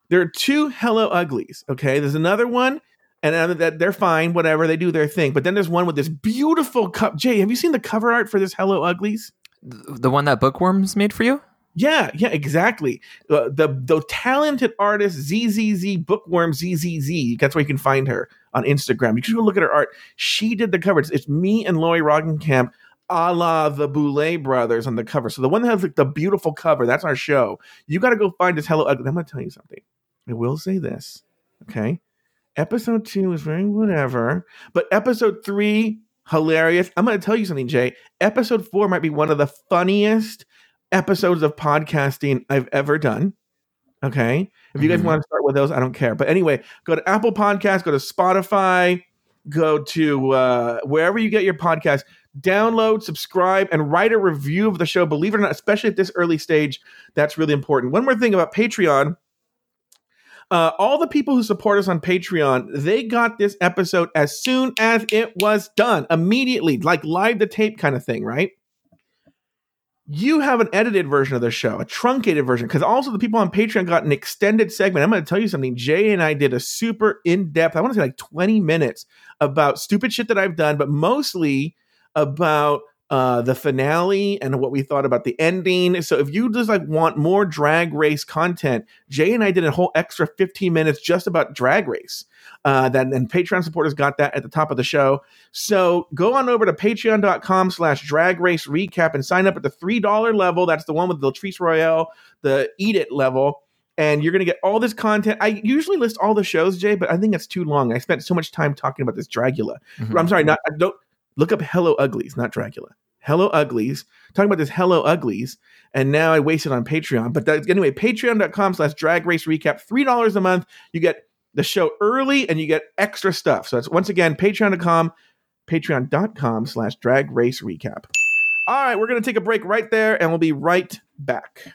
There are two Hello Uglies. Okay, there's another one, and that they're fine, whatever they do their thing. But then there's one with this beautiful cup. Jay, have you seen the cover art for this Hello Uglies? The one that Bookworms made for you? Yeah, yeah, exactly. Uh, the the talented artist ZZZ Bookworm ZZZ. That's where you can find her on Instagram. You should go look at her art. She did the covers. It's, me and Lori Roggenkamp, a la the Boulet brothers on the cover. So the one that has like the beautiful cover, that's our show. You got to go find this Hello Ugly. I'm going to tell you something. I will say this, okay? Episode two is very whatever, but episode three hilarious. I'm going to tell you something, Jay. Episode four might be one of the funniest episodes of podcasting I've ever done. Okay. If you guys Mhm. want to start with those, I don't care. But anyway, go to Apple Podcasts, go to Spotify, go to uh, wherever you get your podcast, download, subscribe, and write a review of the show. Believe it or not, especially at this early stage, that's really important. One more thing about Patreon. Uh, all the people who support us on Patreon, they got this episode as soon as it was done, immediately, like live the tape kind of thing, right? You have an edited version of the show, a truncated version, because also the people on Patreon got an extended segment. I'm going to tell you something. Jay and I did a super in depth, I want to say like 20 minutes about stupid shit that I've done, but mostly about uh, the finale and what we thought about the ending. So if you just like want more drag race content, Jay and I did a whole extra 15 minutes just about drag race. Uh, that and Patreon supporters got that at the top of the show. So go on over to patreon.com slash drag race recap and sign up at the $3 level. That's the one with the Latrice Royale, the Eat It level. And you're going to get all this content. I usually list all the shows, Jay, but I think it's too long. I spent so much time talking about this Dragula. Mhm. I'm sorry, not don't look up Hello Uglies, not Dragula. Hello Uglies. Talking about this Hello Uglies, and now I wasted on Patreon. But that, anyway, patreon.com slash drag race recap, $3 a month. You get the show early and you get extra stuff. So it's once again patreon.com, patreon.com slash drag race recap. All right, we're gonna take a break right there and we'll be right back.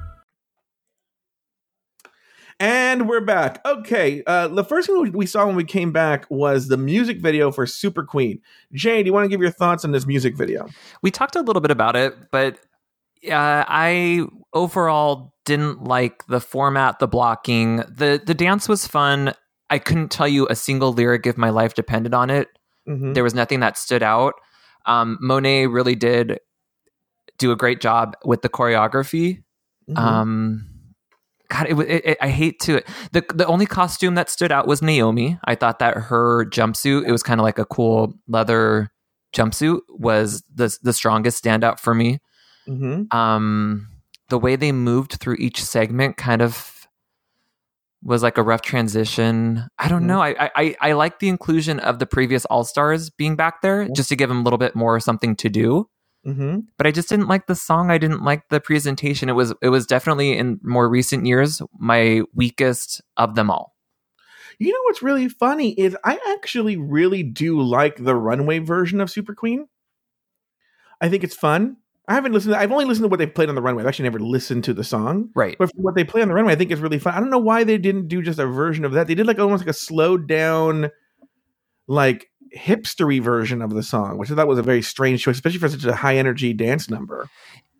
And we're back. Okay, uh, the first thing we- saw when we came back was the music video for Super Queen. Jay, do you want to give your thoughts on this music video? We talked a little bit about it, but uh, I overall didn't like the format, the blocking. the The dance was fun. I couldn't tell you a single lyric if my life depended on it. Mhm. There was nothing that stood out. Um, Monet really did do a great job with the choreography. Mhm. Um, God, it, it, it, I hate to. the The only costume that stood out was Naomi. I thought that her jumpsuit, it was kind of like a cool leather jumpsuit, was the the strongest standout for me. Mhm. Um, the way they moved through each segment kind of was like a rough transition. I don't Mhm. know. I, I I like the inclusion of the previous All Stars being back there just to give them a little bit more something to do. Mm-hmm. but I just didn't like the song. I didn't like the presentation. It was it was definitely in more recent years my weakest of them all. You know what's really funny is I actually really do like the runway version of Super Queen. I think it's fun. I haven't listened. To, I've only listened to what they've played on the runway. I've actually never listened to the song. Right. But what they play on the runway, I think it's really fun. I don't know why they didn't do just a version of that. They did like almost like a slowed down, like hipstery version of the song, which I thought was a very strange choice, especially for such a high energy dance number.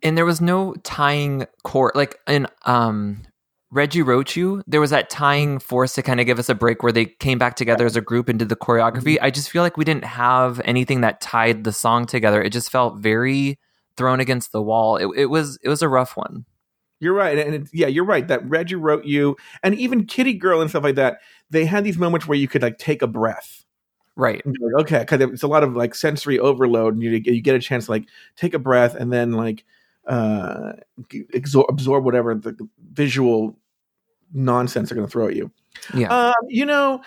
and there was no tying core like in um Read U Wrote U. There was that tying force to kind of give us a break where they came back together as a group and did the choreography. I just feel like we didn't have anything that tied the song together. It just felt very thrown against the wall. It, it was it was a rough one. You're right, and it's, yeah, you're right. That Read U Wrote U, and even Kitty Girl and stuff like that. They had these moments where you could like take a breath. Right. Like, okay, because it's a lot of like sensory overload, and you you get a chance to like take a breath and then like uh absorb, absorb whatever the visual nonsense they're going to throw at you. Yeah. Um, you know,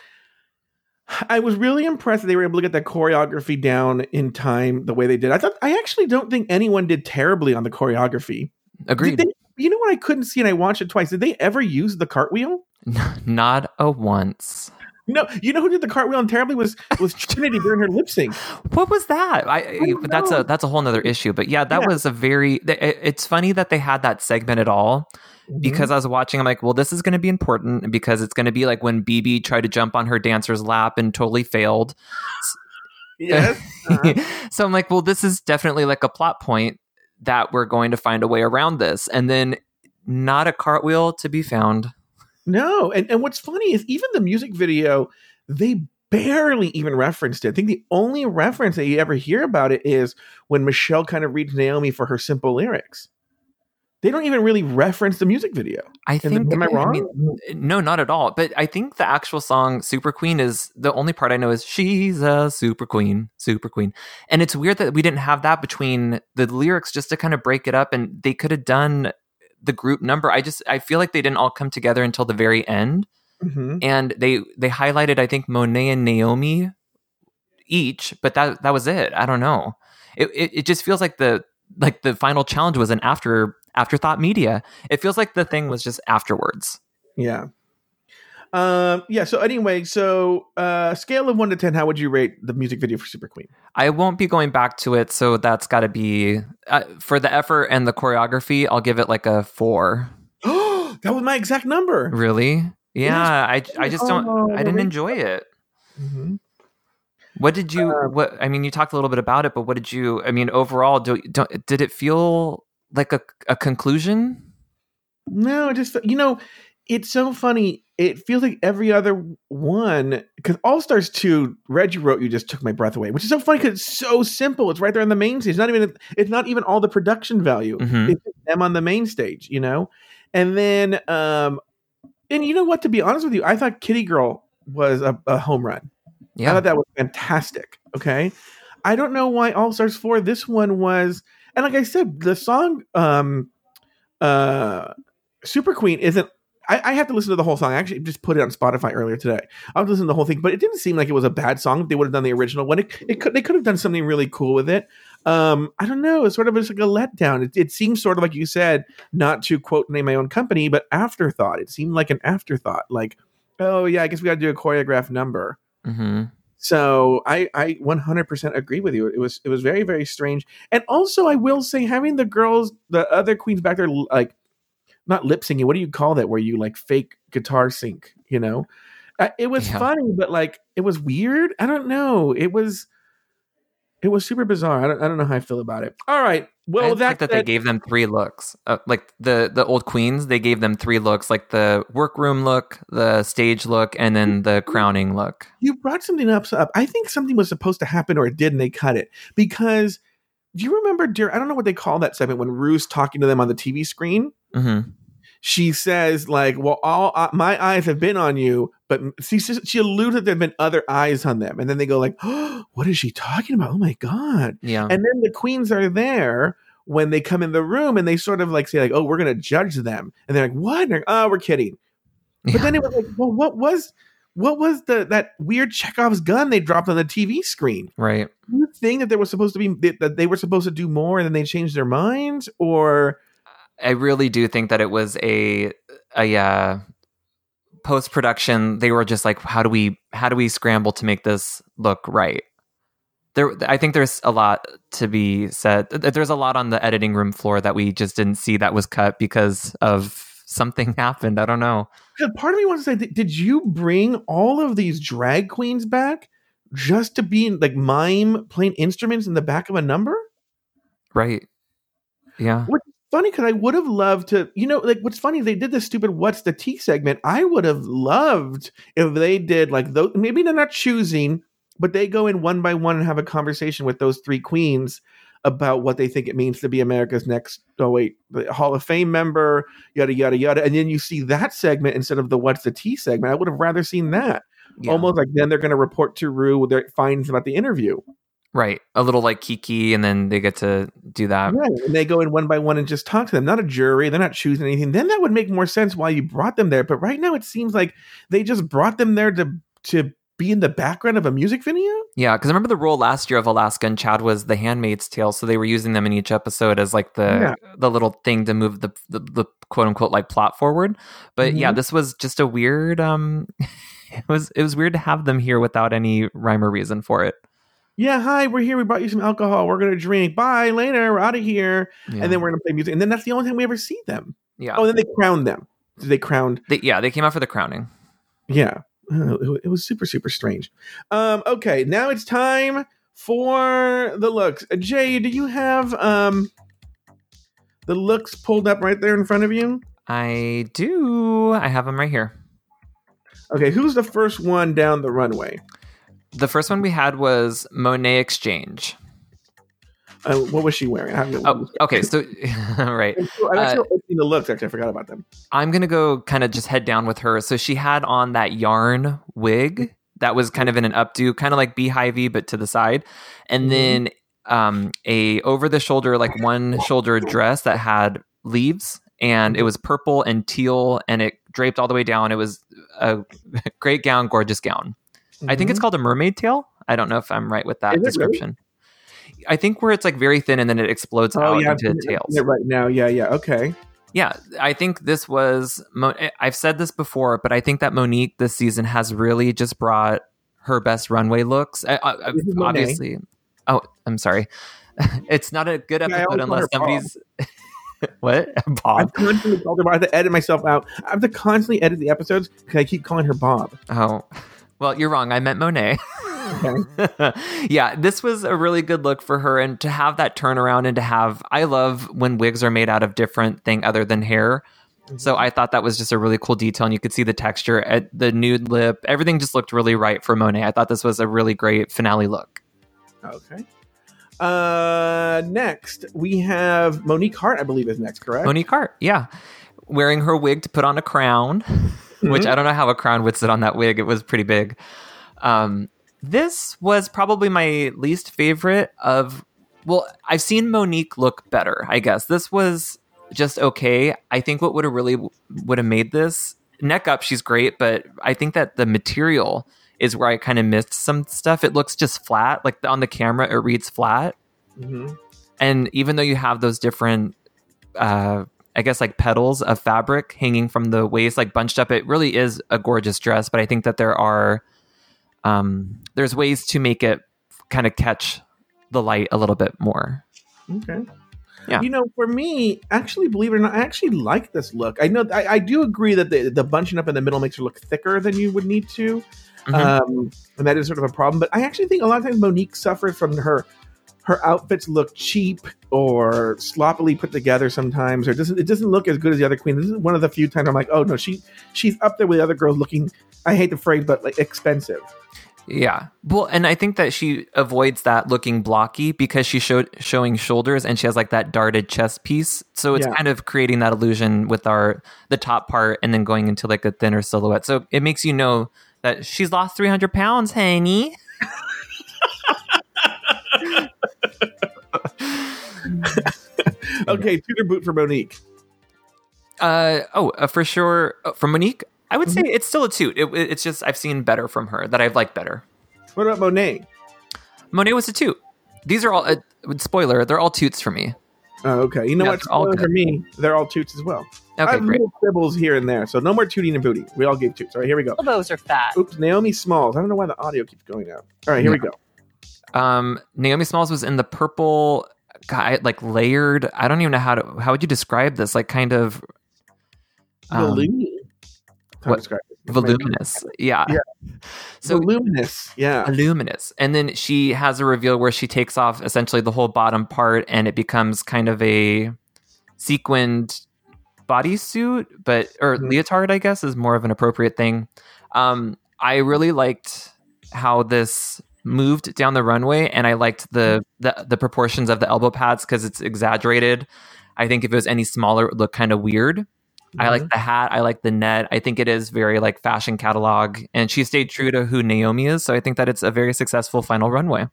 I was really impressed that they were able to get that choreography down in time the way they did. I thought I actually don't think anyone did terribly on the choreography. Agreed. They, you know what I couldn't see, and I watched it twice. Did they ever use the cartwheel? [laughs] Not a once. No, you know who did the cartwheel and terribly was was [laughs] Trinity during her lip sync. What was that? I, don't that's know. a that's a whole nother issue. But yeah, that Yeah. was a very. it- It's funny that they had that segment at all Mm-hmm. because I was watching. I'm like, well, this is going to be important because it's going to be like when BB tried to jump on her dancer's lap and totally failed. [laughs] yes, uh-huh. [laughs] so I'm like, well, this is definitely like a plot point that we're going to find a way around this, and then not a cartwheel to be found. No, and and what's funny is even the music video they barely even referenced it. I think the only reference that you ever hear about it is when Michelle kind of reads Naomi for her simple lyrics. They don't even really reference the music video. I the- think. am I wrong? mean, no, not at all. But I think the actual song "Super Queen" is the only part I know is "She's a super queen, super queen," and it's weird that we didn't have that between the lyrics just to kind of break it up, and they could have done the group number. I just I feel like they didn't all come together until the very end, Mhm. and they they highlighted I think Monet and Naomi each, but that that was it. I don't know. It it, it just feels like the like the final challenge was an after afterthought media. It feels like the thing was just afterwards. Yeah. Um, yeah. So anyway, so uh, scale of one to ten, how would you rate the music video for Super Queen? I won't be going back to it, so that's got to be uh, for the effort and the choreography. I'll give it like a four. [gasps] that was my exact number. Really? Yeah, I I just don't. I didn't enjoy it. Mhm. What did you? Um, what I mean, you talked a little bit about it, but what did you? I mean, overall, do, don't, did it feel like a a conclusion? No, just you know, it's so funny. It feels like every other one because All Stars Two, Read U Wrote U just took my breath away, which is so funny because it's so simple. It's right there on the main stage. It's not even it's not even all the production value. Mhm. It's just them on the main stage, you know. And then, um, and you know what? To be honest with you, I thought Kitty Girl was a, a home run. Yeah, I thought that was fantastic. Okay. I don't know why All Stars 4, this one was, and like I said, the song um uh Super Queen isn't I, I have to listen to the whole song. I actually just put it on Spotify earlier today. I was listening to the whole thing, but it didn't seem like it was a bad song. They would have done the original one. It, it could they could have done something really cool with it. Um, I don't know. It's sort of just like a letdown. It, it seems sort of like you said, not to quote name my own company, but afterthought. It seemed like an afterthought. Like, oh yeah, I guess we got to do a choreographed number. hmm So I I 100% agree with you. It was it was very very strange. And also I will say having the girls the other queens back there like not lip syncing. What do you call that where you like fake guitar sync, you know? Uh, it was Yeah. funny but like it was weird. I don't know. It was it was super bizarre. I don't, I don't know how I feel about it. All right. Well, I that, like that they gave them three looks. Uh, like the the old queens, they gave them three looks, like the workroom look, the stage look, and then the crowning look. you brought something up, up. I think something was supposed to happen or it did and they cut it because do you remember dear I don't know what they call that segment when Rue's talking to them on the TV screen? hmm she says like, "Well, all uh, my eyes have been on you," but she she alludes that there've been other eyes on them, and then they go like, oh, [gasps] "What is she talking about? Oh my god!" Yeah. And then the queens are there when they come in the room, and they sort of like say like, "Oh, we're gonna judge them," and they're like, "What?" And they're like, "Oh, we're kidding." But Yeah. then it was like, "Well, what was?" What was the that weird Chekhov's gun they dropped on the TV screen? Right. You think that there was supposed to be that they were supposed to do more and then they changed their minds, or I really do think that it was a a uh, post production. They were just like, how do we how do we scramble to make this look right? There, I think there's a lot to be said. There's a lot on the editing room floor that we just didn't see that was cut because of something [laughs] happened. I don't know. Part of me wants to say, did- did you bring all of these drag queens back just to be like mime playing instruments in the back of a number? Right. Yeah. Which funny because I would have loved to, you know, like what's funny, they did this stupid "What's the Tea" segment. I would have loved if they did like those. Maybe they're not choosing, but they go in one by one and have a conversation with those three queens about what they think it means to be America's next. Oh wait, the Hall of Fame member, yada yada yada, and then you see that segment instead of the "What's the Tea" segment. I would have rather seen that. Yeah. Almost like then they're going to report to Rue with their finds about the interview. Right. A little like Kiki, and then they get to do that. Right. And they go in one by one and just talk to them, not a jury. They're not choosing anything. Then that would make more sense why you brought them there. But right now, it seems like they just brought them there to to be in the background of a music video. Yeah, because I remember the role last year of Alaska and Chad was the Handmaid's Tale, so they were using them in each episode as like the Yeah. the little thing to move the, the the quote unquote like plot forward. But yeah, Mhm. this was just a weird. um [laughs] It was it was weird to have them here without any rhyme or reason for it. Yeah, hi, we're here. We brought you some alcohol. We're gonna drink. Bye, later. We're out of here. Yeah. And then we're gonna play music. And then that's the only time we ever see them. yeah, Oh, and then they crowned them. They crowned. they, yeah, they came out for the crowning. Yeah, It, it was super super strange. Um, okay, now it's time for the looks. Uh, Jay, do you have um the looks pulled up right there in front of you? I do. I have them right here. Okay, who's the first one down the runway? The first one we had was Monet X Change. Uh, what was she wearing? I haven't. Oh, okay. So, [laughs] right. I'm still- I'm actually uh, the looks. Actually, I forgot about them. I'm gonna go kind of just head down with her. So she had on that yarn wig that was kind of in an updo, kind of like beehivey, but to the side, and then um, a over the shoulder, like one shoulder dress that had leaves, and it was purple and teal, and it draped all the way down. It was a [laughs] great gown, gorgeous gown. I think it's called a mermaid tail. I don't know if I'm right with that Is description. I think where it's like very thin and then it explodes Oh out yeah, into I'm tails. yeah, right now. Yeah, yeah. Okay. Yeah, I think this was. Mo- eh, I've said this before, but I think that Monique this season has really just brought her best runway looks. I, I, This is Monet. obviously, oh, I'm sorry. [laughs] it's not a good episode unless somebody's. [laughs] what [laughs] Bob. I've Bob? constantly called her. Bob. I have to edit myself out. I have to constantly edit the episodes because I keep calling her Bob. Oh, well, you're wrong. I meant Monet. [laughs] Yeah, this was a really good look for her, and to have that turnaround and to have, I love when wigs are made out of different thing other than hair. So I thought that was just a really cool detail, and you could see the texture, at the nude lip, everything just looked really right for Monet. I thought this was a really great finale look. Okay. Uh, next we have Monique Heart. I believe is next. Correct. Monique Heart, yeah, wearing her wig to put on a crown, [laughs] which I don't know how a crown would sit on that wig. It was pretty big. Um, this was probably my least favorite of. Well, I've seen Monique look better. I guess this was just okay. I think what would have really would have made this neck up. She's great, but I think that the material is where I kind of missed some stuff. It looks just flat. Like on the camera, it reads flat Mhm. and even though you have those different uh i guess like petals of fabric hanging from the waist like bunched up it really is a gorgeous dress but i think that there are um there's ways to make it kind of catch the light a little bit more Okay. Yeah. You know, for me, actually, believe it or not, I actually like this look. I know I, I do agree that the, the bunching up in the middle makes her look thicker than you would need to. Mhm. Um, and that is sort of a problem. But I actually think a lot of times Monique suffers from her her outfits look cheap or sloppily put together sometimes, or it doesn't it doesn't look as good as the other queen. This is one of the few times I'm like, oh no, she she's up there with the other girls looking. I hate the phrase, but like expensive. yeah well and i think that she avoids that looking blocky because she showed showing shoulders and she has like that darted chest piece so it's Yeah. kind of creating that illusion with our the top part and then going into like a thinner silhouette so it makes you know that she's lost 300 pounds honey [laughs] [laughs] Okay, toot or boot for Monique. Uh oh, uh, for sure. Uh, for Monique, I would say Mm-hmm. it's still a toot. It, it's just I've seen better from her that I've liked better. What about Monet? Monet was a toot. These are all uh, spoiler. They're all toots for me. Oh, okay. You know Yeah, what? all for me, they're all toots as well. I Okay, have great. little quibbles here and there, so no more tooting and booty. We all gave toots. All right, here we go. Elbows are fat. Oops, Naomi Smalls. I don't know why the audio keeps going out. All right, here we go. Um, Naomi Smalls was in the purple guy, like layered. I don't even know how to. How would you describe this? Like kind of um, Voluminous. What- voluminous. Yeah. Yeah. So Voluminous. Yeah. Voluminous. And then she has a reveal where she takes off essentially the whole bottom part and it becomes kind of a sequined bodysuit, but or Mhm. leotard, I guess, is more of an appropriate thing. Um, I really liked how this moved down the runway and I liked the the, the proportions of the elbow pads because it's exaggerated. I think if it was any smaller, it would look kind of weird. I like the hat. I like the net. I think it is very like fashion catalog, and she stayed true to who Naomi is. So I think that it's a very successful final runway.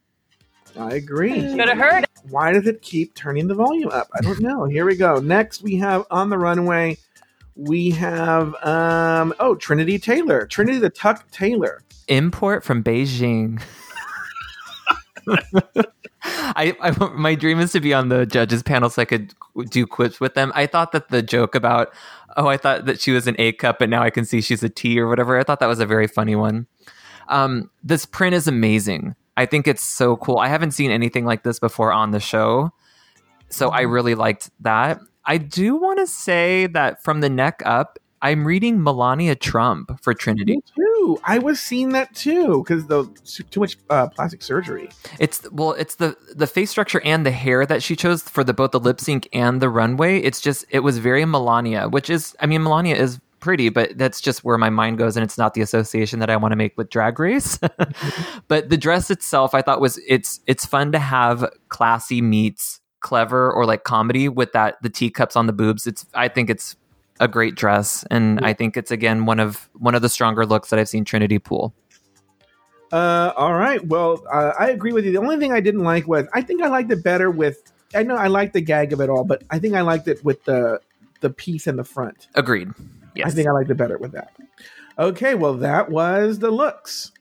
I agree. Should have heard. Why does it keep turning the volume up? I don't know. Here we go. Next, we have on the runway. We have um oh Trinity Taylor, Trinity the Tuck Taylor. Import from Beijing. [laughs] I, I my dream is to be on the judges panel so I could do quips with them. I thought that the joke about oh I thought that she was an A cup and now I can see she's a T or whatever. I thought that was a very funny one. Um, this print is amazing. I think it's so cool. I haven't seen anything like this before on the show, so I really liked that. I do want to say that from the neck up, I'm reading Melania Trump for Trinity. I was seeing that too because the too much uh, plastic surgery. It's well, it's the the face structure and the hair that she chose for the both the lip sync and the runway. It's just it was very Melania, which is I mean Melania is pretty, but that's just where my mind goes, and it's not the association that I want to make with Drag Race. [laughs] but the dress itself, I thought was it's it's fun to have classy meets clever or like comedy with that the teacups on the boobs. It's I think it's a great dress, and I think it's again one of one of the stronger looks that I've seen Trinity pull. Uh, all right. Well, uh, I agree with you. The only thing I didn't like was I think I liked it better with. I know I like the gag of it all, but I think I liked it with the the piece in the front. Agreed. Yes. I think I liked it better with that. Okay, well, that was the looks.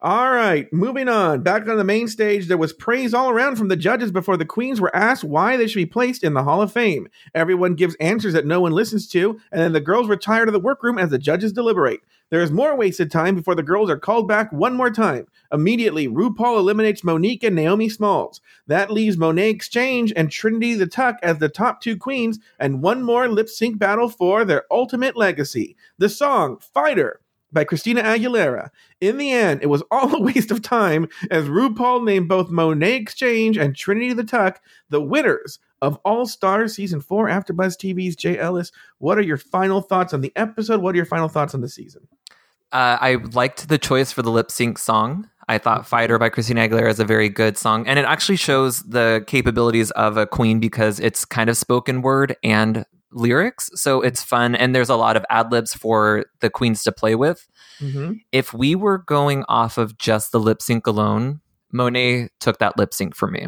All right, moving on. Back on the main stage, there was praise all around from the judges before the queens were asked why they should be placed in the Hall of Fame. Everyone gives answers that no one listens to, and then the girls retire to the workroom as the judges deliberate. There is more wasted time before the girls are called back one more time. Immediately, RuPaul eliminates Monique and Naomi Smalls. That leaves Monet X Change and Trinity the Tuck as the top two queens, and one more lip sync battle for their ultimate legacy. The song Fighter by Christina Aguilera. In the end, it was [laughs] all a waste of time as RuPaul named both Monet X Change and Trinity the Tuck the winners of All Stars Season 4 after Buzz TV's Jay Ellis. What are your final thoughts on the episode? What are your final thoughts on the season? Uh, I liked the choice for the lip sync song. I thought Fighter by Christina Aguilera is a very good song. And it actually shows the capabilities of a queen because it's kind of spoken word and lyrics. So it's fun. And there's a lot of ad libs for the queens to play with. Mm-hmm. If we were going off of just the lip sync alone, Monet took that lip sync for me.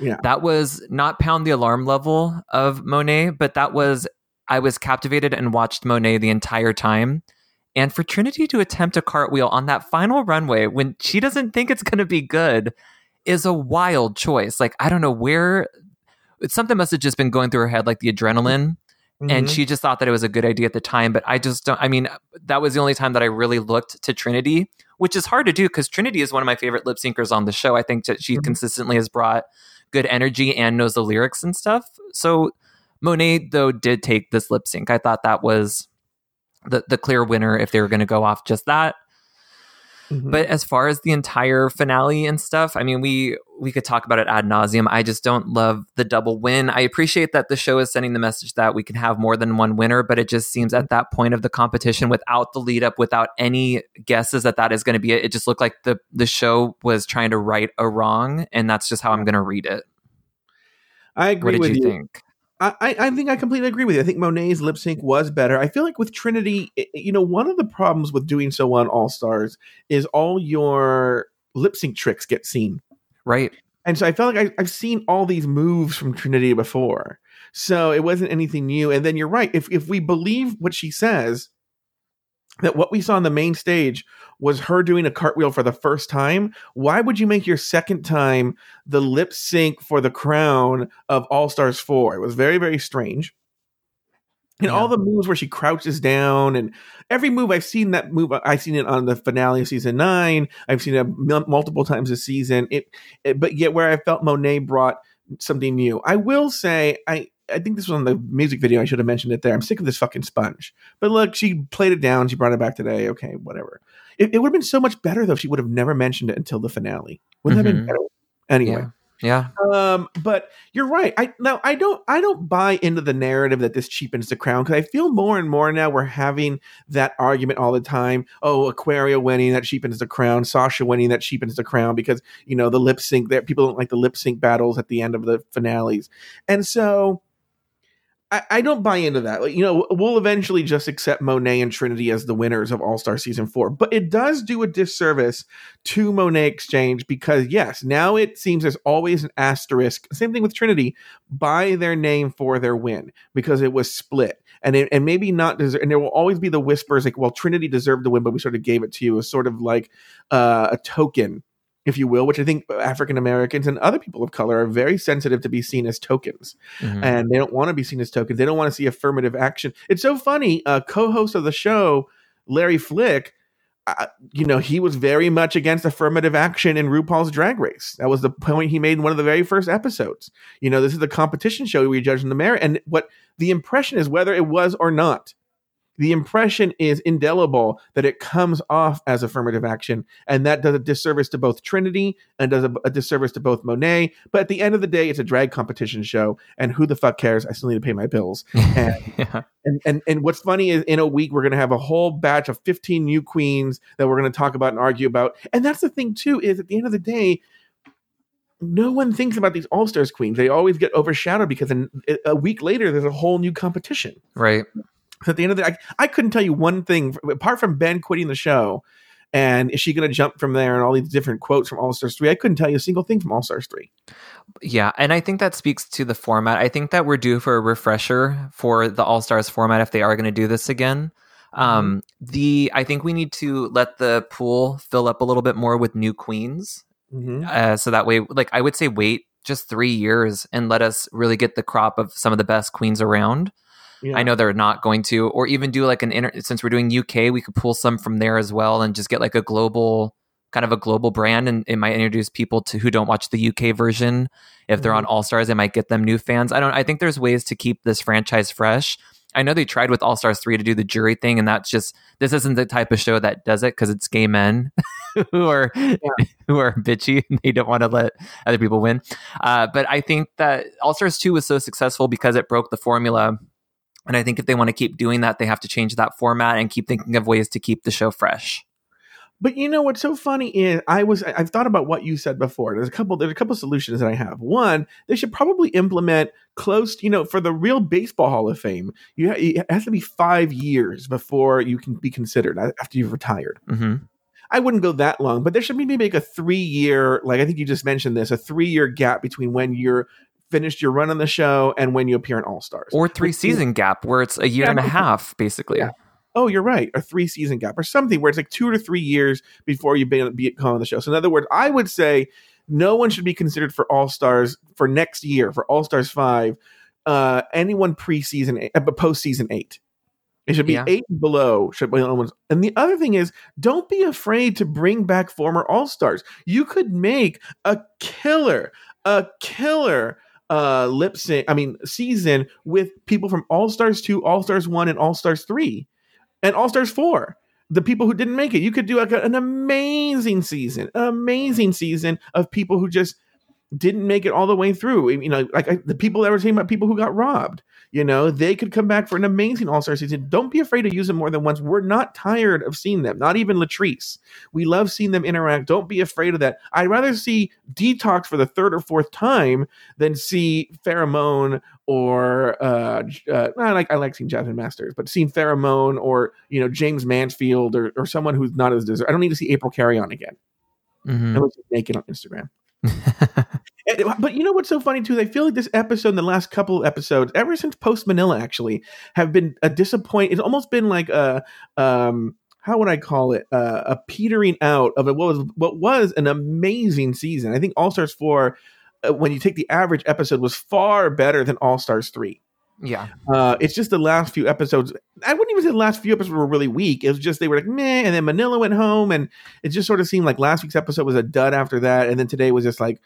Yeah. That was not pound the alarm level of Monet, but that was, I was captivated and watched Monet the entire time. And for Trinity to attempt a cartwheel on that final runway when she doesn't think it's going to be good is a wild choice. Like, I don't know where something must have just been going through her head, like the adrenaline. And Mhm. she just thought that it was a good idea at the time. But I just don't, I mean, that was the only time that I really looked to Trinity, which is hard to do because Trinity is one of my favorite lip syncers on the show. I think that she Mhm. consistently has brought good energy and knows the lyrics and stuff. So Monet, though, did take this lip sync. I thought that was the the clear winner if they were going to go off just that. Mhm. But as far as the entire finale and stuff, I mean, we we could talk about it ad nauseum. I just don't love the double win. I appreciate that the show is sending the message that we can have more than one winner, but it just seems at that point of the competition, without the lead up, without any guesses that that is going to be it, it just looked like the the show was trying to right a wrong, and that's just how I'm going to read it. I agree What did with you you. think? I, I think I completely agree with you. I think Monet's lip sync was better. I feel like with Trinity, you know, one of the problems with doing so on All Stars is all your lip sync tricks get seen. Right. And so I felt like I, I've seen all these moves from Trinity before. So it wasn't anything new. And then you're right. If if we believe what she says, that what we saw on the main stage was her doing a cartwheel for the first time. Why would you make your second time the lip sync for the crown of All Stars 4? It was very, very strange. And all the moves where she crouches down and every move I've seen that move I've seen it on the finale of season 9 I've seen it m- multiple times this season it, it but yet where I felt Monet brought something new I will say I I think this was on the music video. I should have mentioned it there. I'm sick of this fucking sponge. But look, she played it down. She brought it back today. Okay, whatever. It, it would have been so much better though if she would have never mentioned it until the finale. Wouldn't that have been Mhm. better? Anyway. Yeah. Um, but you're right. I now I don't I don't buy into the narrative that this cheapens the crown because I feel more and more now we're having that argument all the time. Oh, Aquaria winning that cheapens the crown, Sasha winning that cheapens the crown because you know the lip sync that people don't like the lip sync battles at the end of the finales, and so. I, don't buy into that. You know, we'll eventually just accept Monet and Trinity as the winners of All Star Season 4. But it does do a disservice to Monet X Change because, yes, now it seems there's always an asterisk. Same thing with Trinity by their name for their win because it was split. And, it, and maybe not deserve, and there will always be the whispers like, well, Trinity deserved the win, but we sort of gave it to you as sort of like uh, a token if you will, which I think African Americans and other people of color are very sensitive to be seen as tokens. Mhm. And they don't want to be seen as tokens. They don't want to see affirmative action. It's so funny. Uh, co host of the show, Larry Flick, uh, you know, he was very much against affirmative action in RuPaul's Drag Race. That was the point he made in one of the very first episodes. You know, this is a competition show we judge in the merit. And what the impression is, whether it was or not, the impression is indelible that it comes off as affirmative action, and that does a disservice to both Trinity and does a, a disservice to both Monet. But at the end of the day, it's a drag competition show, and who the fuck cares? I still need to pay my bills. [laughs] And yeah. and, and and what's funny is in a week we're going to have a whole batch of 15 new queens that we're going to talk about and argue about. And that's the thing too is at the end of the day no one thinks about these all-stars queens. They always get overshadowed because in, a week later there's a whole new competition. Right. At the end of the day, I, I couldn't tell you one thing apart from Ben quitting the show and is she going to jump from there and all these different quotes from All Stars 3. I couldn't tell you a single thing from All Stars 3. Yeah, and I think that speaks to the format. I think that we're due for a refresher for the All Stars format if they are going to do this again. Um, the I think we need to let the pool fill up a little bit more with new queens, Mm-hmm. uh, so that way, like I would say, wait just three years and let us really get the crop of some of the best queens around. Yeah. I know they're not going to, or even do like an inter. Since we're doing UK, we could pull some from there as well, and just get like a global kind of a global brand, and it might introduce people to who don't watch the UK version. If they're on All Stars, it might get them new fans. I don't. I think there's ways to keep this franchise fresh. I know they tried with All Stars three to do the jury thing, and that's just this isn't the type of show that does it because it's gay men [laughs] who are [laughs] who are bitchy and they don't want to let other people win. Uh, but I think that All Stars two was so successful because it broke the formula. And I think if they want to keep doing that, they have to change that format and keep thinking of ways to keep the show fresh. But you know what's so funny is I was I've thought about what you said before. There's a couple there's a couple solutions that I have. One, they should probably implement close, you know, for the real baseball Hall of Fame. You ha- it has to be five years before you can be considered after you've retired. Mm-hmm. I wouldn't go that long, but there should maybe make a three year, like I think you just mentioned this, a three year gap between when you're finished your run on the show and when you appear in All Stars. Or three season gap where it's a year Yeah, and a half, basically. Yeah. oh, you're right, a three season gap or something where it's like two to three years before you be, be on the show. So in other words, I would say no one should be considered for All Stars for next year for All Stars five. Uh, anyone preseason, uh, postseason eight. It should be Yeah. eight below. Should be ones. And the other thing is, don't be afraid to bring back former All Stars. You could make a killer, a killer uh lip sync i mean season with people from all stars 2 all stars 1 and all stars 3 and all stars 4 the people who didn't make it. You could do like a- an amazing season an amazing season of people who just didn't make it all the way through you know like I, the people that were talking about people who got robbed you know they could come back for an amazing all-star season don't be afraid to use them more than once we're not tired of seeing them not even latrice we love seeing them interact don't be afraid of that i'd rather see detox for the third or fourth time than see Farrah Moan or uh, uh I like I like seeing Jasmine Masters, but seeing Farrah Moan or you know Jaymes Mansfield or, or someone who's not as deserving. I don't need to see April Carrión again. Mhm. Unless she's naked on Instagram. [laughs] But you know what's so funny too? I feel like this episode, and the last couple of episodes, ever since Post Manila, actually, have been a disappoint. It's almost been like a um how would I call it uh, a petering out of it what was what was an amazing season. I think All Stars four, uh, when you take the average episode, was far better than All Stars three. Yeah. Uh, it's just the last few episodes. I wouldn't even say the last few episodes were really weak. It was just they were like meh, and then Manila went home, and it just sort of seemed like last week's episode was a dud after that, and then today was just like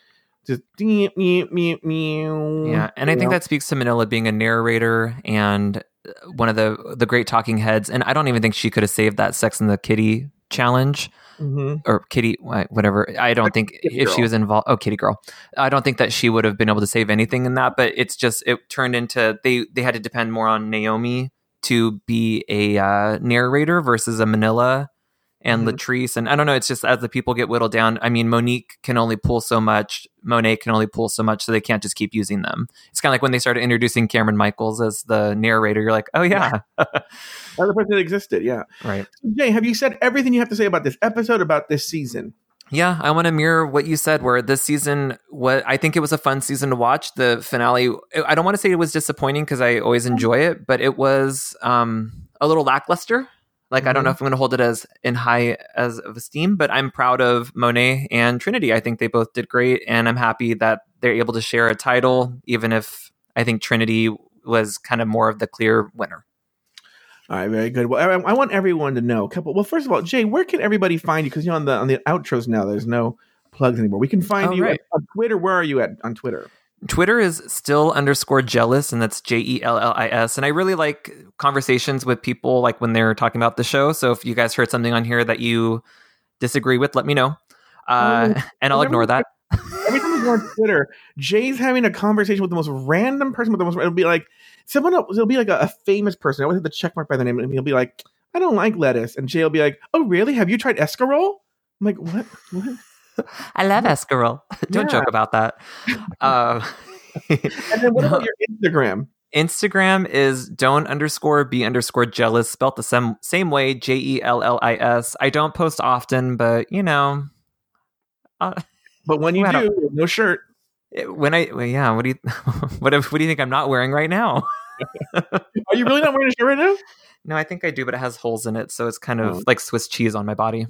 just meow, meow, meow, meow. Yeah, and I think know? that speaks to Manila being a narrator and uh, one of the the great talking heads. And I don't even think she could have saved that Sex and the Kitty challenge Mhm. or Kitty, whatever. I don't think Kitty if she was involved. Oh, Kitty Girl. I don't think that she would have been able to save anything in that. But it's just it turned into they they had to depend more on Naomi to be a uh, narrator versus a Manila and Mhm. Latrice. And I don't know. It's just as the people get whittled down. I mean, Monique can only pull so much. Monet can only pull so much, so they can't just keep using them. It's kind of like when they started introducing Cameron Michaels as the narrator. You're like, oh yeah, Other person that existed, yeah. right. Jay, have you said everything you have to say about this episode, about this season? Yeah, I want to mirror what you said. Where this season, what I think it was a fun season to watch. The finale, I don't want to say it was disappointing because I always enjoy it, but it was um, a little lackluster. Like I don't know mm-hmm. if I'm going to hold it as in high as of esteem, but I'm proud of Monet and Trinity. I think they both did great, and I'm happy that they're able to share a title, even if I think Trinity was kind of more of the clear winner. All right, very good. Well, I, I want everyone to know. a Couple. Well, first of all, Jay, where can everybody find you? Because you know on the on the outros now, there's no plugs anymore. We can find Oh, you right. on Twitter. Where are you at on Twitter? Twitter is still underscore jealous, and that's J E L L I S. And I really like conversations with people, like when they're talking about the show. So if you guys heard something on here that you disagree with, let me know, uh, Oh, [laughs] and I'll ignore that. [laughs] Every time I go on Twitter, Jay's having a conversation with the most random person. With the most, it'll be like someone else. It'll be like a, a famous person. I always have the check mark by the name, and he'll be like, "I don't like lettuce," and Jay will be like, "Oh, really? Have you tried escarole?" I'm like, "What? What?" I love escarole. [laughs] Don't Yeah. joke about that. Uh, [laughs] And then what about [laughs] your Instagram? Instagram is don't underscore b underscore jealous, spelt the same same way, J E L L I S. I don't post often, but you know, uh, But when you do, no shirt. when I well, yeah, what do you what if, what do you think I'm not wearing right now? Are you really not wearing a shirt right now? No, I think I do, but it has holes in it, so it's kind of Oh. like Swiss cheese on my body.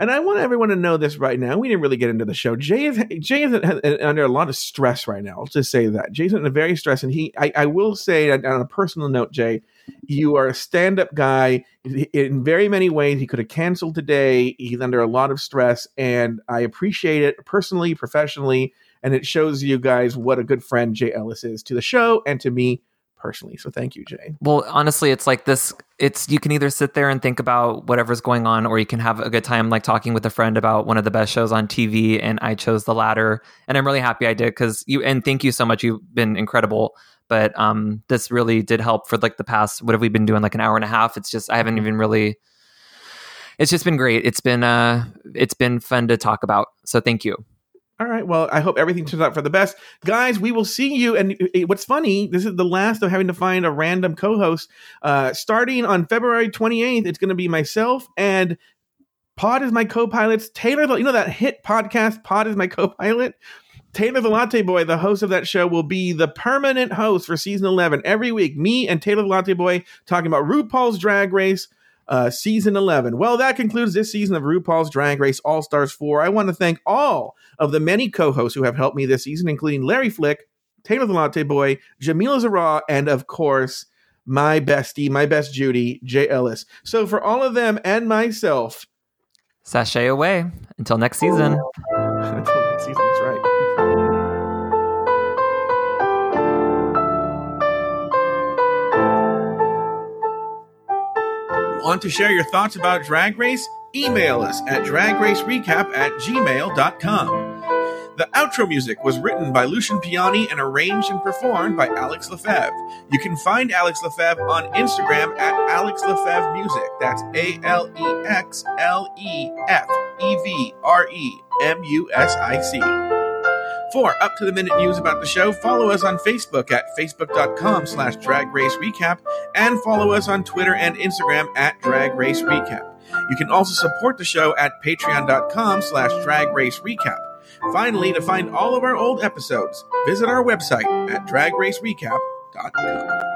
And I want everyone to know this right now. We didn't really get into the show. Jay is Jay is under a lot of stress right now. I'll just say that Jay's under very stress, and he. I, I will say on a personal note, Jay, you are a stand-up guy. In very many ways, he could have canceled today. He's under a lot of stress, and I appreciate it personally, professionally, and it shows you guys what a good friend Jay Ellis is to the show and to me personally. So thank you, Jay. Well, honestly, it's like this. It's you can either sit there and think about whatever's going on, or you can have a good time, like talking with a friend about one of the best shows on TV. And I chose the latter, and I'm really happy I did because you. And thank you so much. You've been incredible. But um, this really did help for like the past. What have we been doing? Like an hour and a half. It's just I haven't even really. It's just been great. It's been uh, it's been fun to talk about. So thank you. All right. Well, I hope everything turns out for the best. Guys, we will see you. And uh, what's funny, this is the last of having to find a random co host. Uh, starting on February 28th, it's going to be myself and Pod is my co pilots. Taylor, you know that hit podcast, Pod is my co pilot? Taylor the Latte Boy, the host of that show, will be the permanent host for season 11. Every week, me and Taylor the Latte Boy talking about RuPaul's Drag Race, uh, season 11. Well, that concludes this season of RuPaul's Drag Race All Stars 4. I want to thank all of the many co hosts who have helped me this season, including Larry Flick, Taylor the Latte Boy, Jamila Zara, and of course, my bestie, my best Judy, Jay Ellis. So, for all of them and myself, Sashay away until next season. Want to share your thoughts about Drag Race? Email us at dragracerecap at gmail.com. The outro music was written by Lucian Piani and arranged and performed by Alex Lefevre. You can find Alex Lefevre on Instagram at Alex Lefevre Music. That's A L E X L E F E V R E M U S I C. For up to the minute news about the show, follow us on Facebook at facebook.com slash drag race recap and follow us on Twitter and Instagram at drag race recap. You can also support the show at patreon.com slash drag race recap. Finally, to find all of our old episodes, visit our website at dragracerecap.com.